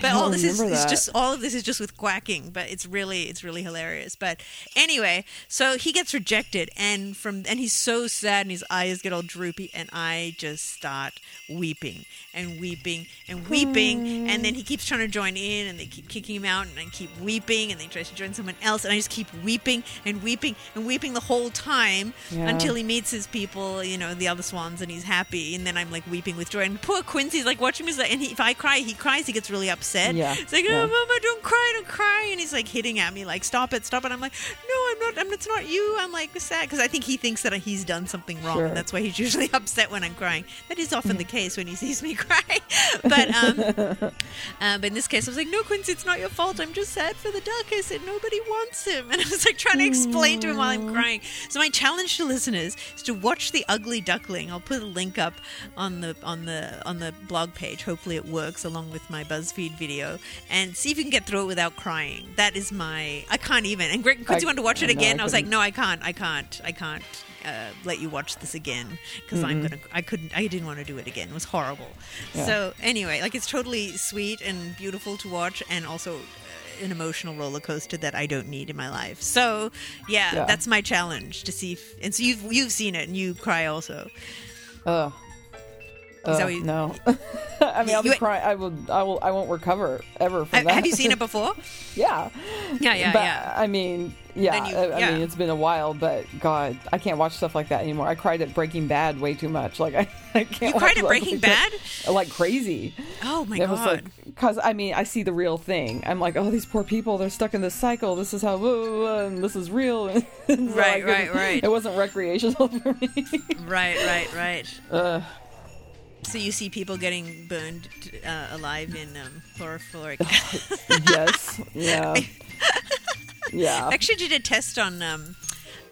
but all this is, is just all of this is just with quacking but it's really it's really hilarious. But anyway so he gets rejected and from and he's so sad and his eyes get all droopy and i just start weeping and weeping and weeping. And then he keeps trying to join in and they keep kicking him out and i keep weeping and then he tries to join someone else. And i just keep weeping and weeping and weeping the whole time Yeah. until he meets his people you know the other swans and he's happy. And then i'm like weeping with joy. And poor quincy's like watching me and he, if i cry he cries he gets really upset Yeah, it's like, yeah. oh, mama, don't cry, don't cry. And he's like hitting at me, like, stop it, stop it. I'm like, no, I'm not, I'm, it's not you. I'm like sad because I think he thinks that he's done something wrong. Sure. And that's why he's usually upset when I'm crying. That is often the case when he sees me cry. but, um, uh, but in this case, I was like, no, Quincy, it's not your fault. I'm just sad for the duck. I said, nobody wants him. And I was like trying to explain to him while I'm crying. So my challenge to listeners is to watch The Ugly Duckling. I'll put a link up on the, on the, on the blog page. Hopefully it works along with my BuzzFeed video and see if you can get through it without crying. That is my, I can't even. And Greg, Quincy I- wanted to watch it no, again. I I was like, no, I can't, I can't, I can't. Uh, let you watch this again because I'm gonna. I couldn't. I didn't want to do it again. It was horrible. Yeah. So anyway, like it's totally sweet and beautiful to watch, and also uh, an emotional roller coaster that I don't need in my life. So yeah, Yeah. that's my challenge to see. If, and so you've you've seen it and you cry also. Ugh. That uh, you- no. I mean, I'll be You- crying. I will. I will. I won't recover ever from Ha- that. Have you seen it before? yeah. Yeah, yeah, but, yeah. I mean, yeah. You- I, I mean, it's been a while, but God, I can't watch stuff like that anymore. I cried at Breaking Bad way too much. Like I, I can't. You cried at Breaking like that. like crazy. Oh my it god! like because I mean I see the real thing. I'm like, oh, these poor people, they're stuck in this cycle. This is how, whoa, whoa, whoa, and this is real. So Right, right, right. It wasn't recreational for me. right, right, right. Ugh. So you see people getting burned uh, alive in um, chlorofluoric. yes. Yeah. Yeah. I actually did a test on um,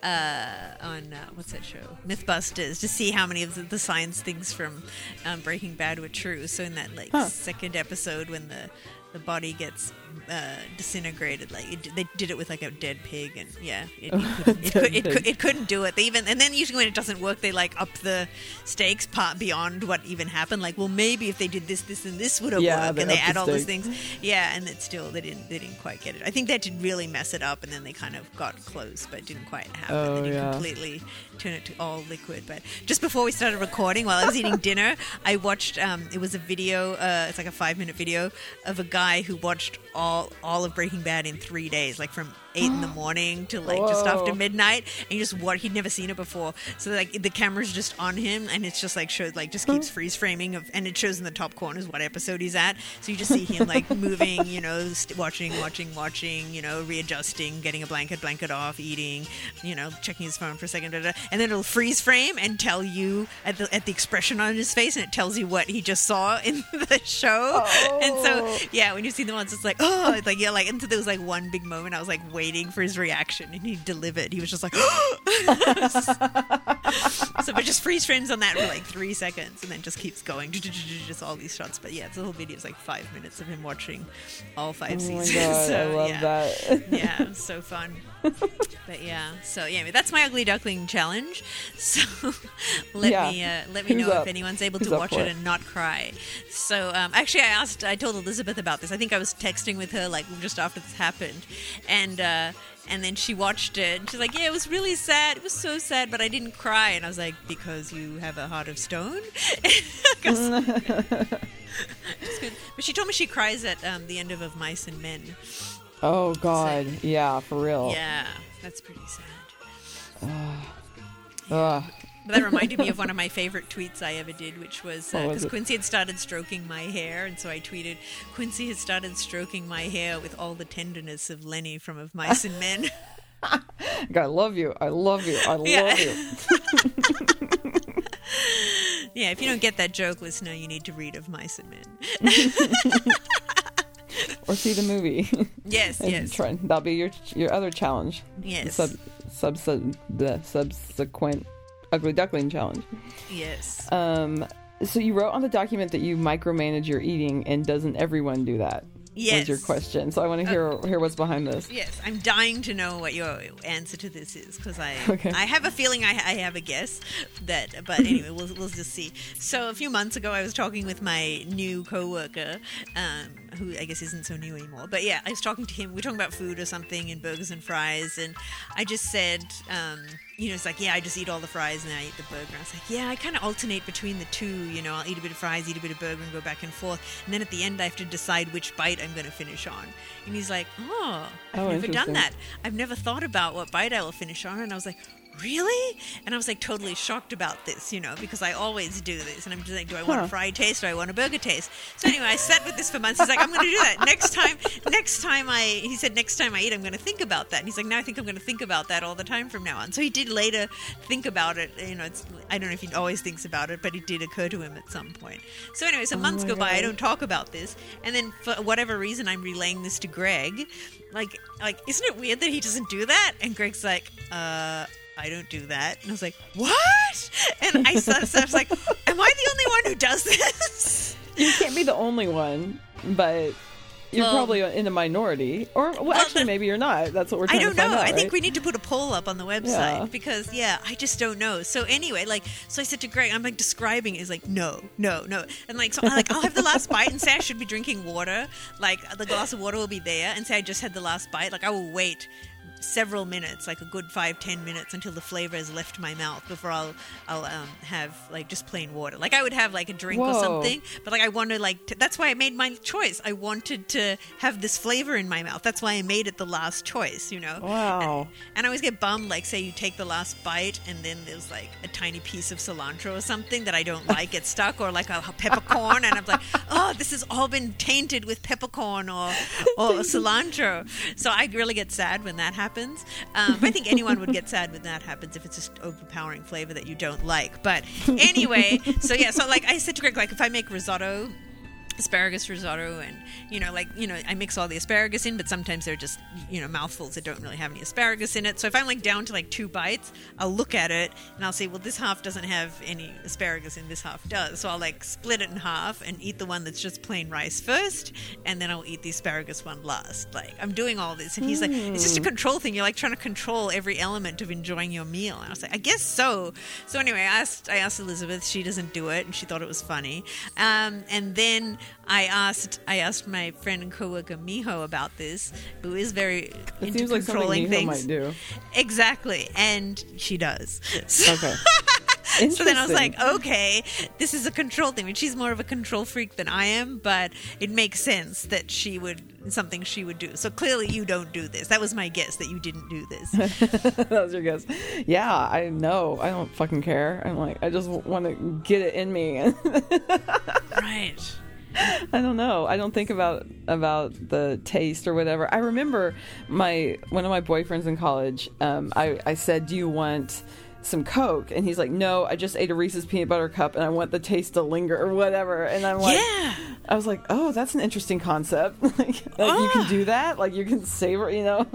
uh, on uh, what's that show mythbusters to see how many of the, the science things from um, breaking bad were true so in that like Huh. second episode when the the body gets uh, disintegrated like it, they did it with like a dead pig and yeah it, it, couldn't, it, could, it, could, it couldn't do it. They even and then usually when it doesn't work they like up the stakes part beyond what even happened like well maybe if they did this this and this would have Yeah, worked and they up the add all those things. Yeah and it still they didn't they didn't quite get it. I think that did really mess it up and then they kind of got close but didn't quite happen. Oh, they didn't yeah. completely turn it to all liquid but just before we started recording while i was eating dinner i watched um, it was a video uh, it's like a five minute video of a guy who watched all all of breaking bad in three days like from eight in the oh. morning to like just after midnight and just what he'd never seen it before. So like the camera's just on him and it's just like shows like just keeps freeze framing of and it shows in the top corners what episode he's at. So you just see him like moving you know st- watching watching watching you know readjusting getting a blanket blanket off eating you know checking his phone for a second da, da, and then it'll freeze frame and tell you at the at the expression on his face and it tells you what he just saw in the show. And so oh. yeah when you see the ones it's like oh it's like yeah like and so there was like one big moment i was like waiting for his reaction and he delivered he was just like so but just freeze frames on that for like three seconds and then just keeps going just all these shots but yeah the whole video is like five minutes of him watching all five Oh seasons god, so I love yeah that. yeah, it was so fun. but yeah, so yeah, that's my ugly duckling challenge. So let Yeah. me uh, let me Who's know up? if anyone's able Who's to watch it, it? and not cry. So um, actually, I asked, I told Elizabeth about this. I think I was texting with her like just after this happened, and. uh and then she watched it, and she's like, "Yeah, it was really sad. It was so sad, but I didn't cry." And I was like, "Because you have a heart of stone." 'Cause- Just good. But she told me she cries at um, the end of Of Mice and Men. Oh god, yeah, for real. Yeah, that's pretty sad. Ugh. But that reminded me of one of my favorite tweets I ever did, which was because uh, it? Quincy had started stroking my hair, and so I tweeted, "Quincy has started stroking my hair with all the tenderness of Lennie from Of Mice and Men." God, I love you. I love you. I love Yeah. you. yeah, if you don't get that joke, listener, you need to read Of Mice and Men. Or see the movie. yes, yes, try. That'll be your your other challenge. yes, Sub, sub, sub the subsequent ugly duckling challenge. yes. Um, so you wrote on the document that you micromanage your eating, and doesn't everyone do that? Yes. Was your question. So I want to hear hear what's behind this. Yes, I'm dying to know what your answer to this is because I Okay. I have a feeling I, I have a guess that but anyway we'll, we'll just see. So a few months ago I was talking with my new coworker um, who I guess isn't so new anymore. But yeah, I was talking to him. We are talking about food or something and burgers and fries, and I just said, um, you know, it's like, yeah, I just eat all the fries and I eat the burger. And I was like, yeah, I kind of alternate between the two. You know, I'll eat a bit of fries, eat a bit of burger, and go back and forth. And then at the end, I have to decide which bite I'm going to finish on. And he's like, oh, I've Oh, never done that. I've never thought about what bite I will finish on. And I was like, really? And I was like totally shocked about this, you know, because I always do this. And I'm just like, do I want Huh. a fried taste or I want a burger taste? So anyway, I sat with this for months. He's like, I'm going to do that next time. Next time I, he said, next time I eat, I'm going to think about that. And he's like, now I think I'm going to think about that all the time from now on. So he did later think about it. You know, it's I don't know if he always thinks about it, but it did occur to him at some point. So anyway, so months Oh my go by. I don't talk about this, and then for whatever reason, I'm relaying this to Greg. Like, like, isn't it weird that he doesn't do that? And Greg's like, uh. I don't do that. And I was like, what? And I, so, so I was like, am I the only one who does this? You can't be the only one, but you're Well- probably in a minority. Or well, actually, the- maybe you're not. That's what we're I trying don't to find know. out. I think we need to put a poll up on the website Yeah. because yeah, I just don't know. So anyway, like, so I said to Greg, I'm like describing it. He's like, no, no, no, and like, so I'm like, I'll have the last bite and say I should be drinking water. Like the glass of water will be there, and say I just had the last bite. Like I will wait several minutes, like a good five ten minutes, until the flavor has left my mouth before I'll I'll um, have like just plain water. Like I would have like a drink or something, but like I want to like to, that's why I made my choice. I wanted to have this flavor in my mouth. That's why I made it the last choice. You know. Wow. And I always get bummed, like, say you take the last bite and then there's like a tiny piece of cilantro or something that I don't like gets stuck, or like a peppercorn, and I'm like, oh, this has all been tainted with peppercorn or or cilantro. So I really get sad when that happens. Um, I think anyone would get sad when that happens if it's just overpowering flavor that you don't like. But anyway, so yeah, so like I said to Greg, like if I make risotto asparagus risotto and you know like you know i mix all the asparagus in but sometimes they're just you know mouthfuls that don't really have any asparagus in it. So if i'm like down to like two bites i'll look at it and i'll say well this half doesn't have any asparagus and this half does. So i'll like split it in half and eat the one that's just plain rice first and then i'll eat the asparagus one last. Like i'm doing all this. And he's like it's just a control thing. You're like trying to control every element of enjoying your meal. And i was like i guess so. So anyway i asked i asked elizabeth. She doesn't do it and she thought it was funny. Um, and then I asked I asked my friend and coworker Miho about this, who is very It into seems like controlling Miho things. might do. Exactly, and she does. So, Okay. so then I was like, okay, this is a control thing. I mean, she's more of a control freak than I am, but it makes sense that she would something she would do. So clearly, you don't do this. That was my guess that you didn't do this. that was your guess. Yeah, I know. I don't fucking care. I'm like, I just want to get it in me. right. I don't know. I don't think about about the taste or whatever. I remember my one of my boyfriends in college. Um, I I said, "Do you want some Coke?" And he's like, "No, I just ate a Reese's peanut butter cup, and I want the taste to linger or whatever." And I'm like, Yeah. I was like, "Oh, that's an interesting concept. like, like you can Ah. do that. Like you can savor, you know."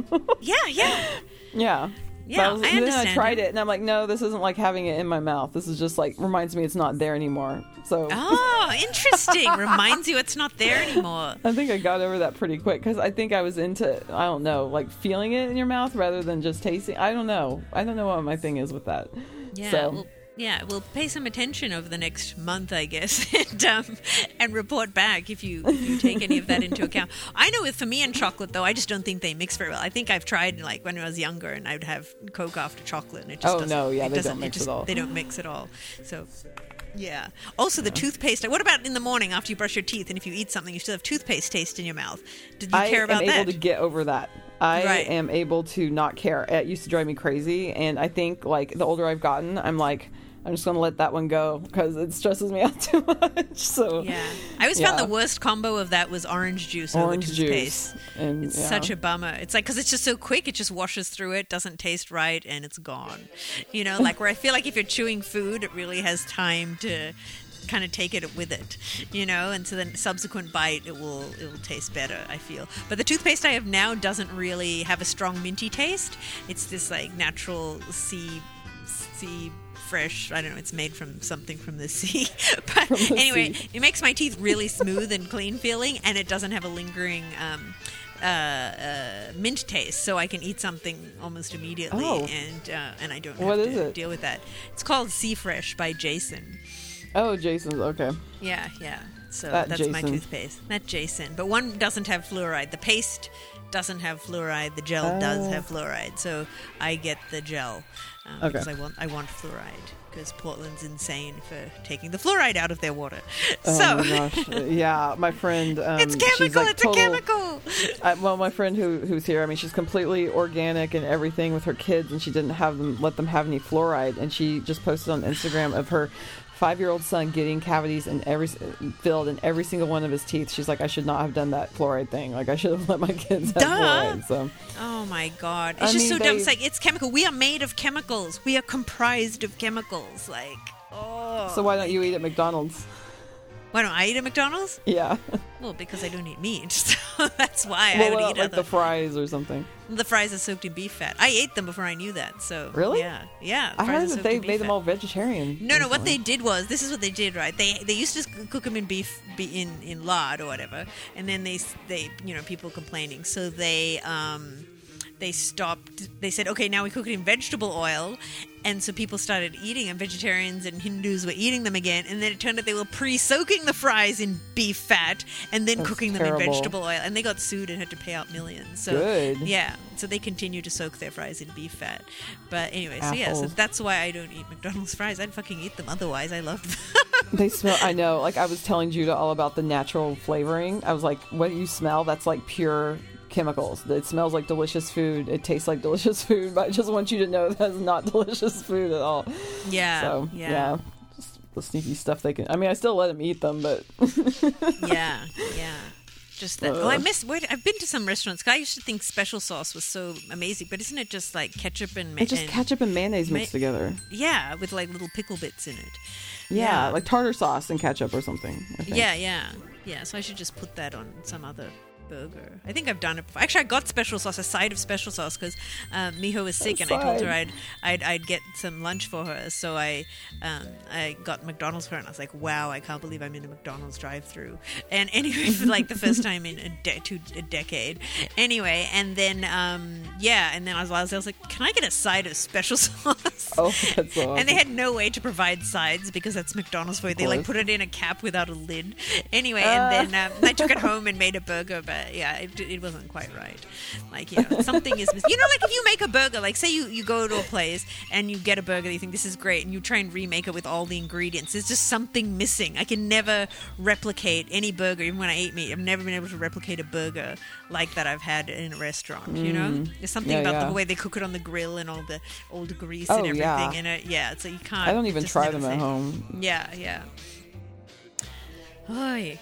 Yeah, yeah. yeah. Yeah, But I then I understand tried it. it, and I'm like, no, this isn't like having it in my mouth. This is just like reminds me it's not there anymore. So Oh, interesting. Reminds you it's not there anymore. I think I got over that pretty quick because I think I was into I don't know like feeling it in your mouth rather than just tasting. I don't know. I don't know what my thing is with that. Yeah, So we'll, yeah, we'll pay some attention over the next month, I guess, and um, and report back if you if you take any of that into account. I know with for me and chocolate though, I just don't think they mix very well. I think I've tried like when I was younger, and I'd have Coke after chocolate, and it just Oh, doesn't, no, yeah, it they doesn't, don't mix just- at all. They don't mix at all. So. Yeah. Also, the toothpaste. What about in the morning after you brush your teeth, and if you eat something, you still have toothpaste taste in your mouth? Did you I care about that? I am able to get over that. I Right. am able to not care. It used to drive me crazy, and I think like the older I've gotten, I'm like I'm just gonna let that one go because it stresses me out too much. So Yeah, I always found the worst combo of that was orange juice Orange over juice. toothpaste. And, it's yeah. such a bummer. It's like because it's just so quick, it just washes through it, doesn't taste right, and it's gone. You know, like where I feel like if you're chewing food, it really has time to kind of take it with it you know and so then subsequent bite it will it will taste better i feel but the toothpaste i have now doesn't really have a strong minty taste it's this like natural sea sea fresh i don't know it's made from something from the sea but the anyway sea. it makes my teeth really smooth and clean feeling and it doesn't have a lingering um, uh, uh, mint taste so i can eat something almost immediately Oh. and uh, and i don't What have to it? deal with that it's called sea fresh by jason Oh, Jason's okay. Yeah, yeah. So That that's my toothpaste. Not Jason, but one doesn't have fluoride. The paste doesn't have fluoride. The gel does Oh. have fluoride. So I get the gel um, Okay. because I want I want fluoride because Portland's insane for taking the fluoride out of their water. Oh so my gosh. Yeah, my friend. Um, it's chemical. like it's total- a chemical. I, well, my friend who who's here, I mean, she's completely organic and everything with her kids, and she didn't have them let them have any fluoride, and she just posted on Instagram of her five-year-old son getting cavities in every filled in every single one of his teeth. She's like, I should not have done that fluoride thing. Like, I should have let my kids have Duh. fluoride. So, Oh my god! It's I just mean, so dumb. It's like it's chemical. We are made of chemicals. We are comprised of chemicals. Like oh. so why don't you eat at McDonald's? Why don't I eat at McDonald's? Yeah, Well, because I don't eat meat. So that's why I well, would uh, well, eat like other. the fries or something. The fries are soaked in beef fat. I ate them before I knew that. So Really? yeah, yeah. I heard that they made them all vegetarian. No, no. What they did was this is what they did, right? They they used to cook them in beef, be in in lard or whatever, and then they they you know people complaining, so they um they stopped. They said, okay, now we cook it in vegetable oil, and so people started eating, and vegetarians and Hindus were eating them again, and then it turned out they were pre-soaking the fries in beef fat and then That's cooking them in vegetable oil, and they got sued and had to pay out millions. So Good. yeah, so they continue to soak their fries in beef fat. But anyway, so yeah, so that's why I don't eat McDonald's fries. I'd fucking eat them otherwise. I love them. They smell. I know. Like I was telling Judah all about the natural flavoring. I was like, "What you smell? That's like pure chemicals. It smells like delicious food. It tastes like delicious food. But I just want you to know that's not delicious food at all. yeah, so yeah, yeah, just the sneaky stuff they can. I mean, I still let them eat them, but yeah, yeah. Just that. Oh, I miss. Wait, I've been to some restaurants. I used to think special sauce was so amazing, but isn't it just like ketchup and, ma- it's just and ketchup and mayonnaise mixed Ma- together. Yeah, with like little pickle bits in it. Yeah, Yeah. like tartar sauce and ketchup or something. Yeah, yeah, yeah. So I should just put that on some other burger. I think I've done it before. Actually, I got special sauce, a side of special sauce, because um, Miho was sick, and I told her. I'd, I'd I'd get some lunch for her. So I um, I got McDonald's for her, and I was like, wow, I can't believe I'm in a McDonald's drive-through. And anyway, for like the first time in a, de- two, a decade. Anyway, and then um, yeah, and then I was, I was I was like, can I get a side of special sauce? Oh, that's so And they had no way to provide sides because that's McDonald's for you. They like put it in a cap without a lid. Anyway, Ah. and then um, I took it home and made a burger, but yeah, it, it wasn't quite right. Like you know, something is missing. You know, like if you make a burger, like say you you go to a place and you get a burger that you think this is great, and you try and remake it with all the ingredients. There's just something missing. I can never replicate any burger, even when I eat meat. I've never been able to replicate a burger like that I've had in a restaurant. You know, there's something Mm. Yeah, about yeah. the way they cook it on the grill and all the all the grease Oh, and everything yeah. in it. Yeah, so you can't. I don't even try them at home. Yeah, yeah. Oy.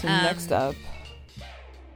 So Um, next up,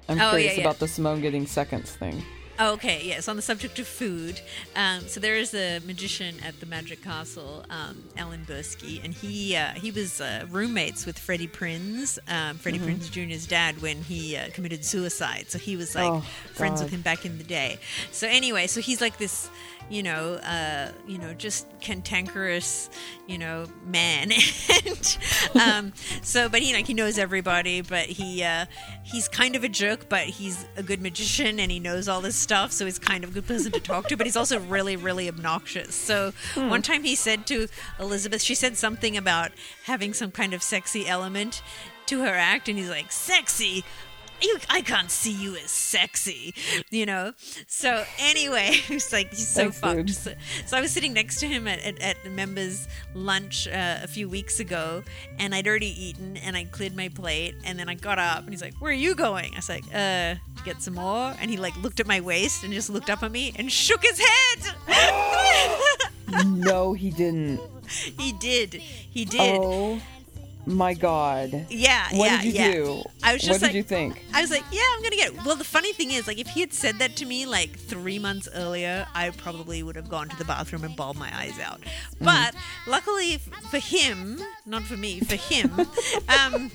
I'm oh, curious yeah, yeah. about the Simone getting seconds thing. Oh, okay, yes, on the subject of food. Um, so there is a magician at the Magic Castle, um, Alan Bursky, and he uh, he was uh, roommates with Freddie Prinze, um, Freddie Mm-hmm. Prinze Jr.'s dad, when he uh, committed suicide. So he was like Oh, friends God. with him back in the day. So anyway, so he's like this, you know, uh, you know, just cantankerous, you know, man. and um, so, but he like he knows everybody, but he uh, he's kind of a jerk, but he's a good magician and he knows all this stuff, so he's kind of a good person to talk to. But he's also really, really obnoxious. So one time he said to Elizabeth, she said something about having some kind of sexy element to her act, and he's like, "Sexy." You, I can't see you as sexy, you know. So anyway, he's like he's so Thanks, fucked. So, so I was sitting next to him at, at, at the members' lunch uh, a few weeks ago, and I'd already eaten, and I cleared my plate, and then I got up, and he's like, "Where are you going?" I was like, "Uh, get some more." And he like looked at my waist and just looked up at me and shook his head. no, he didn't. he did. He did. Oh my god. Yeah, What yeah, did you yeah. do? I was just what like, did you think? I was like, yeah, I'm gonna get. It. Well, the funny thing is, like, if he had said that to me like three months earlier, I probably would have gone to the bathroom and bawled my eyes out. Mm-hmm. But luckily for him, not for me, for him, um,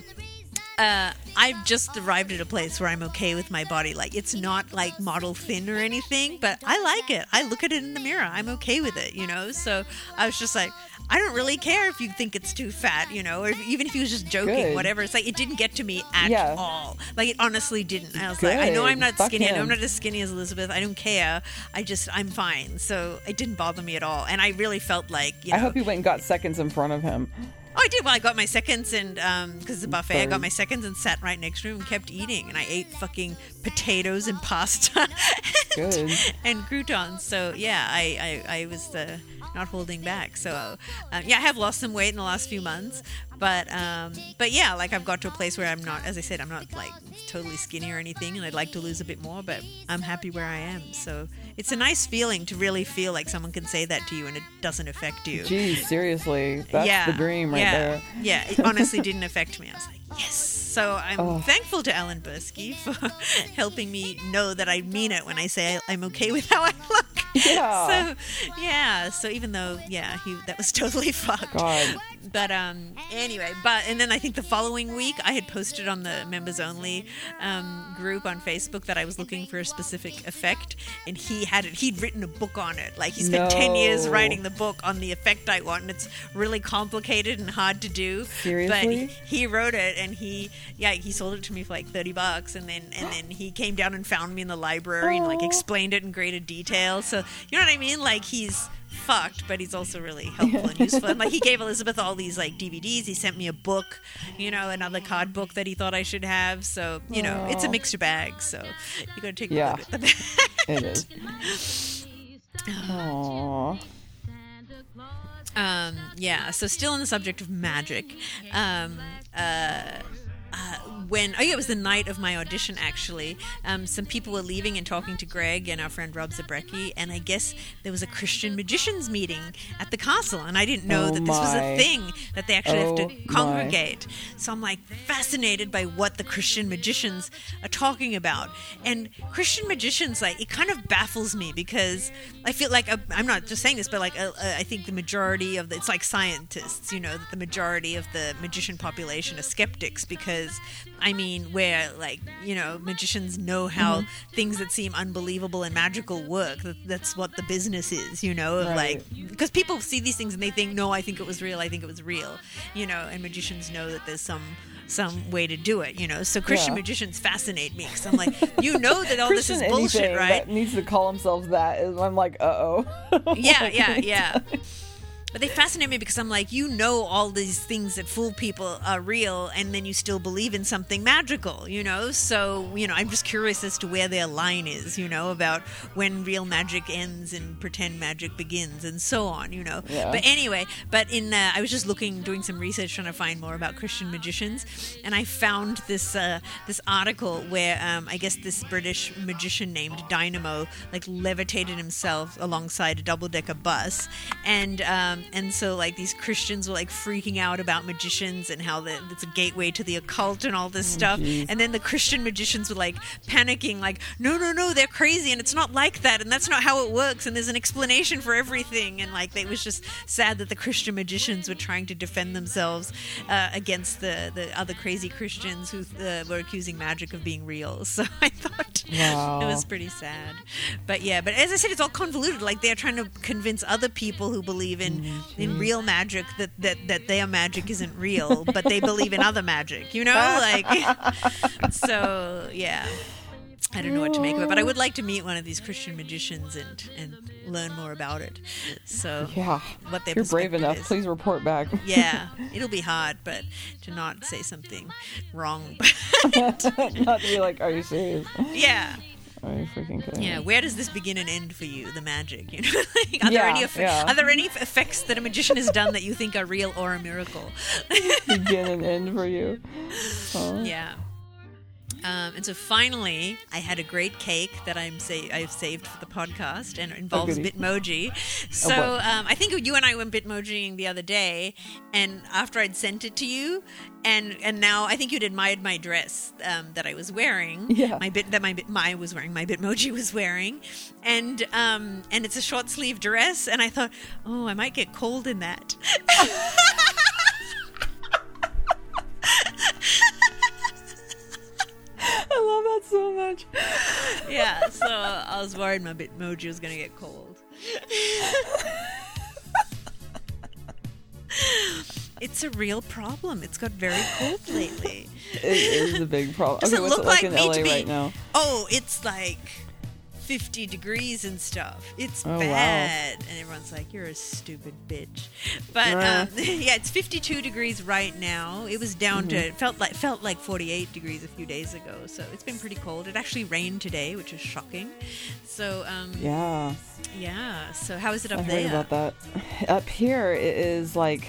uh, I've just arrived at a place where I'm okay with my body. Like, it's not like model thin or anything, but I like it. I look at it in the mirror. I'm okay with it, you know. So I was just like, I don't really care if you think it's too fat, you know, or if, even if he was just joking, Good. whatever. It's like it didn't get to me at Yeah. all. Like it honestly didn't. I was like, I know I'm not Fuck skinny. I know I'm not as skinny as Elizabeth. I don't care. I just I'm fine. So it didn't bother me at all. And I really felt like you know. I hope you went and got seconds in front of him. Oh, I did. Well, I got my seconds, and because it's a buffet, I got my seconds and sat right next to him and kept eating. And I ate fucking potatoes and pasta and, Good. and croutons. So yeah, I I, I was uh, not holding back. So um, yeah, I have lost some weight in the last few months, but um, but yeah, like I've got to a place where I'm not, as I said, I'm not like totally skinny or anything, and I'd like to lose a bit more, but I'm happy where I am. So it's a nice feeling to really feel like someone can say that to you and it doesn't affect you Geez, seriously, that's the dream right yeah, there. Yeah, it honestly didn't affect me. I was like, yes. So I'm Oh. thankful to Alan Bursky for helping me know that I mean it when I say I- I'm okay with how I look. Yeah. So yeah. So even though yeah, he that was totally fucked. God. But um anyway, but and then I think the following week I had posted on the members only um, group on Facebook that I was looking for a specific effect, and he had it. He'd written a book on it. Like he spent ten years writing the book on the effect I want, and it's really complicated and hard to do. Seriously? But he wrote it, and he yeah he sold it to me for like thirty bucks, and then and then he came down and found me in the library and like explained it in greater detail. So you know what I mean? Like he's fucked, but he's also really helpful and useful. And like he gave Elizabeth all these like DVDs. He sent me a book, you know, another card book that he thought I should have. So you know, it's a mixture bag. So you gotta take Yeah. a look at the bag. It is. Aww. Um, yeah, so still on the subject of magic. Um, uh, uh, when oh yeah, it was the night of my audition actually. Um, some people were leaving and talking to Greg and our friend Rob Zabrecky, and I guess there was a Christian magicians meeting at the castle, and I didn't know Oh that this was a thing that they actually have Oh to my. congregate. So I'm like fascinated by what the Christian magicians are talking about, and Christian magicians like it kind of baffles me because I feel like I'm not just saying this, but like uh, uh, I think the majority of the, it's like scientists, you know, that the majority of the magician population are skeptics because I mean, where like you know magicians know how Mm-hmm. things that seem unbelievable and magical work. That, that's what the business is, you know, Right. like because people see these things and they think, no, I think it was real. I think it was real, you know, and magicians know that there's some some way to do it, you know. So Christian Yeah. magicians fascinate me because I'm like, you know that all this is bullshit, right? that needs to call themselves that. I'm like, uh oh. yeah, yeah, yeah. But they fascinate me because I'm like, you know, all these things that fool people are real, and then you still believe in something magical, you know? So, you know, I'm just curious as to where their line is, you know, about when real magic ends and pretend magic begins and so on, you know? Yeah. But anyway, but in, uh, I was just looking, doing some research trying to find more about Christian magicians, and I found this, uh, this article where um, I guess this British magician named Dynamo, like, levitated himself alongside a double decker bus, and, um, and so like these Christians were like freaking out about magicians and how the, it's a gateway to the occult and all this stuff. geez. And then the Christian magicians were like panicking, like, no, no, no, they're crazy and it's not like that and that's not how it works and there's an explanation for everything. And like, it was just sad that the Christian magicians were trying to defend themselves uh, against the, the other crazy Christians who uh, were accusing magic of being real. So I thought Wow. it was pretty sad. But yeah, but as I said, it's all convoluted. Like they're trying to convince other people who believe in in mm-hmm. real magic that that that their magic isn't real, but they believe in other magic. You know, like so. Yeah. I don't know what to make of it, but I would like to meet one of these Christian magicians and and learn more about it. So Yeah. what they you're brave enough, is. please report back. Yeah, it'll be hard, but to not say something wrong. Not to be like, are you serious? yeah, Are you freaking kidding? Yeah, where does this begin and end for you? The magic, you know? like, are there any eff- yeah. are there any effects that a magician has done that you think are real or a miracle? Begin and end for you. Huh? yeah. Um, and so finally, I had a great cake that I'm say I've saved for the podcast, and it involves goody. Bitmoji. So boy. um, I think you and I went Bitmojiing the other day, and after I'd sent it to you, and and now I think you'd admired my dress um, that I was wearing. Yeah. My bit that my my was wearing, my Bitmoji was wearing, and um and it's a short sleeve dress, and I thought, oh, I might get cold in that. I love that so much. yeah, so I was worried my Bitmoji was gonna get cold. It's a real problem. It's got very cold lately. It is a big problem. Does okay, it what's look it like, like in LA to be? right now? Oh, it's like 50 degrees and stuff. It's Oh, wow. bad. And everyone's like, you're a stupid bitch. But Nah. um, yeah, it's 52 degrees right now. It was down to, Mm-hmm. it felt like, felt like 48 degrees a few days ago. So it's been pretty cold. It actually rained today, which is shocking. So, um, yeah. Yeah, So how is it up I heard there? about that. Up here, it is like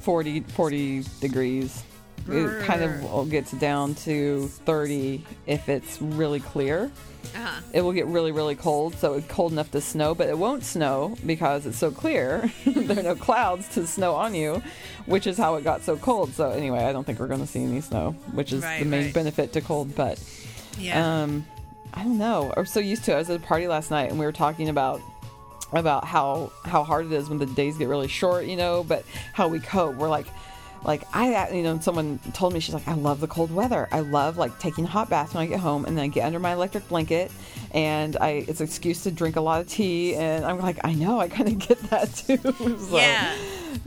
40, 40 degrees. It kind of gets down to 30 if it's really clear. Uh-huh. It will get really, really cold, so it's cold enough to snow, but it won't snow because it's so clear. there are no clouds to snow on you, which is how it got so cold. So, anyway, I don't think we're going to see any snow, which is Right, the main right. benefit to cold. But Yeah. um, I don't know. I'm so used to it. I was at a party last night and we were talking about about how how hard it is when the days get really short, you know, but how we cope. We're like like I you know someone told me she's like I love the cold weather. I love like taking a hot bath when I get home and then I get under my electric blanket and I it's an excuse to drink a lot of tea and I'm like I know I kind of get that too. So, yeah.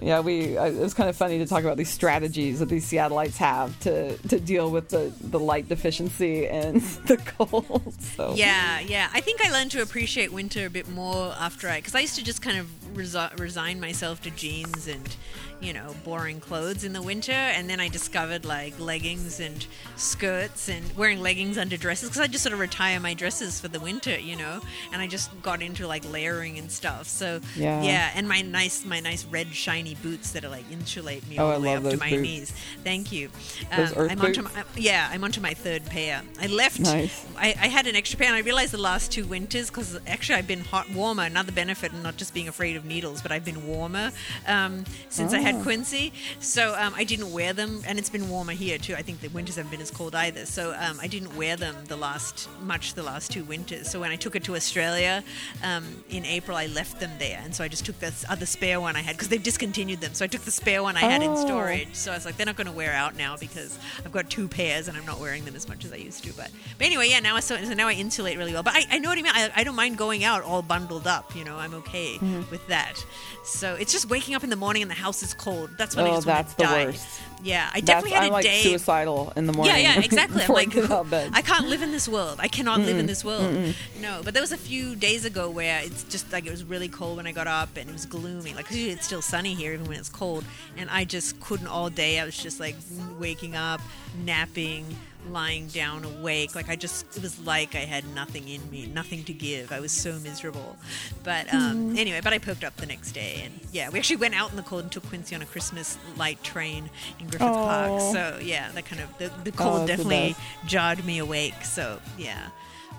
yeah, we. uh, It was kind of funny to talk about these strategies that these Seattleites have to to deal with the the light deficiency and the cold. So Yeah, yeah. I think I learned to appreciate winter a bit more after I, because I used to just kind of resi- resign myself to jeans and, you know, boring clothes in the winter, and then I discovered like leggings and skirts and wearing leggings under dresses because I just sort of retire my dresses for the winter, you know, and I just got into like layering and stuff. So Yeah. yeah, and my nice, my nice red shiny boots that are like insulate me Oh, all the way up to my boots. knees. Thank you. Um, I'm onto my, yeah, I'm onto my third pair. I left. Nice. I, I had an extra pair, and I realized the last two winters because actually I've been hot warmer. Another benefit, and not just being afraid of needles, but I've been warmer um, since I Oh. Had Quincy. So um, I didn't wear them, and it's been warmer here too. I think the winters haven't been as cold either. So um, I didn't wear them the last much the last two winters. So when I took it to Australia um, in April, I left them there, and so I just took the other spare one I had because they've discontinued them. So I took the spare one I had in Oh. storage. So I was like, they're not going to wear out now because I've got two pairs and I'm not wearing them as much as I used to. But but anyway, yeah, now I so, so now I insulate really well. But I, I know what I mean. I, I don't mind going out all bundled up. You know, I'm okay Mm-hmm. with that. So it's just waking up in the morning and the house is cold. That's when I Oh, just that's the die. worst. Yeah, I That's, definitely had I'm a like day. suicidal in the morning. Yeah, yeah, exactly. I'm like, get out of bed. I can't live in this world. I cannot live in this world. No, but there was a few days ago where it's just like it was really cold when I got up and it was gloomy. Like usually it's still sunny here even when it's cold, and I just couldn't all day. I was just like waking up, napping, lying down awake. Like I just it was like I had nothing in me, nothing to give. I was so miserable. But um, anyway, but I poked up the next day, and yeah, we actually went out in the cold and took Quincy on a Christmas light train in Griffith Park. So yeah, that kind of the, the Oh, cold the definitely best. jarred me awake. So yeah,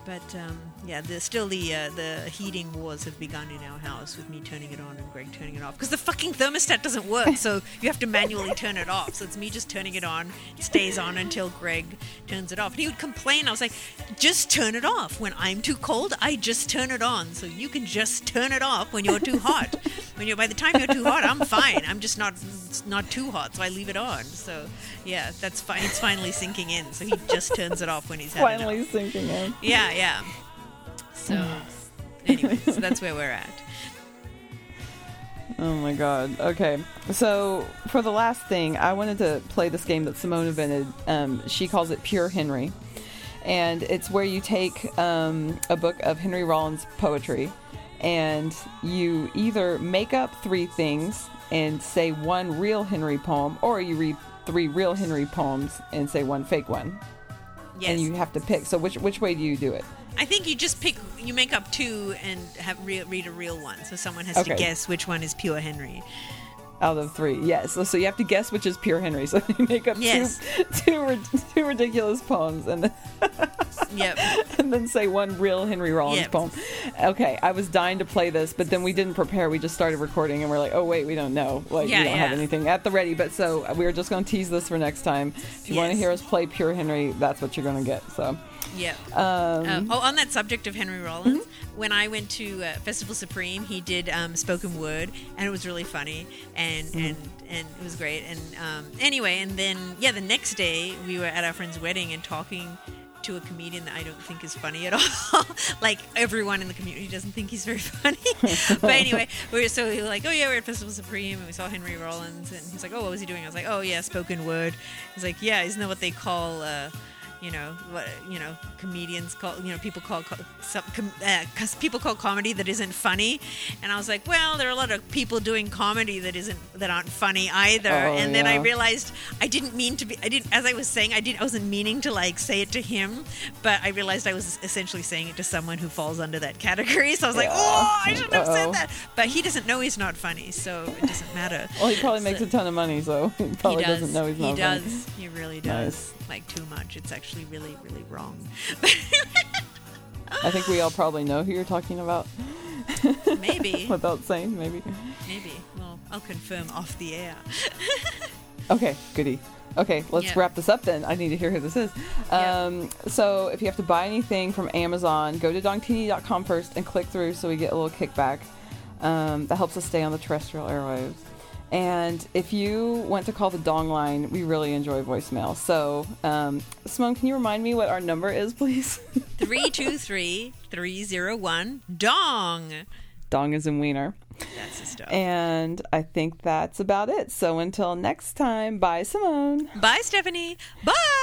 but um, yeah, the, still the uh, the heating wars have begun in our house with me turning it on and Greg turning it off because the fucking thermostat doesn't work. So you have to manually turn it off. So it's me just turning it on, it stays on until Greg turns it off. And he would complain. I was like, just turn it off. When I'm too cold, I just turn it on. So you can just turn it off when you're too hot. when you're by the time you're too hot, I'm fine. I'm just not not too hot, so I leave it on. So yeah, that's fine. It's finally sinking in. So he just turns it off when he's had enough. Finally sinking in. Yeah, yeah. So, anyways, that's where we're at. Oh my god. Okay. So for the last thing, I wanted to play this game that Simone invented. Um, she calls it Pure Henry. And it's where you take um, a book of Henry Rollins' poetry and you either make up three things and say one real Henry poem, or you read three real Henry poems and say one fake one. Yes, And you have to pick. So which which way do you do it? I think you just pick. You make up two and have re- read a real one, so someone has Okay. to guess which one is pure Henry. Out of three, yes. So, so you have to guess which is pure Henry. So you make up Yes. two, two, two ridiculous poems, and then, Yep. and then say one real Henry Rollins Yep. poem. Okay, I was dying to play this, but then we didn't prepare. We just started recording, and we're like, oh wait, we don't know. Like Yeah, we don't have anything at the ready. But so we are just going to tease this for next time. If you want to hear us play pure Henry, that's what you're going to get. So Yeah. um, Um, oh, on that subject of Henry Rollins, when I went to uh, Festival Supreme, he did um, spoken word, and it was really funny, and and and it was great. And um, anyway, and then yeah, the next day we were at our friend's wedding and talking to a comedian that I don't think is funny at all. like everyone in the community doesn't think he's very funny. but anyway, we were so we were like, oh yeah, we're at Festival Supreme, and we saw Henry Rollins, and he's like, oh, what was he doing? I was like, oh yeah, spoken word. He's like, yeah, isn't that what they call? Uh, you know what you know comedians call you know people call, call some com, uh, people call comedy that isn't funny and i was like well there are a lot of people doing comedy that isn't that aren't funny either Oh, and then i realized i didn't mean to be i didn't as i was saying i didn't i wasn't meaning to like say it to him but i realized i was essentially saying it to someone who falls under that category so i was like oh i shouldn't have Uh-oh. said that but he doesn't know he's not funny so it doesn't matter Well, he probably makes a ton of money, so he probably he does. doesn't know he's not funny. he not does. He really does. Nice. Like too much. It's actually really, really wrong. I think we all probably know who you're talking about maybe, without saying, maybe. maybe. Well, I'll confirm off the air. Okay, goody. Okay, let's Yeah. wrap this up then. I need to hear who this is. Um, so, if you have to buy anything from Amazon, go to dongtini.com first and click through so we get a little kickback. Um, that helps us stay on the terrestrial airwaves. And if you want to call the Dong line, we really enjoy voicemail. So, um, Simone, can you remind me what our number is, please? 323 301 Dong. Dong is in Wiener. That's the stuff. And I think that's about it. So, until next time, bye, Simone. Bye, Stephanie. Bye.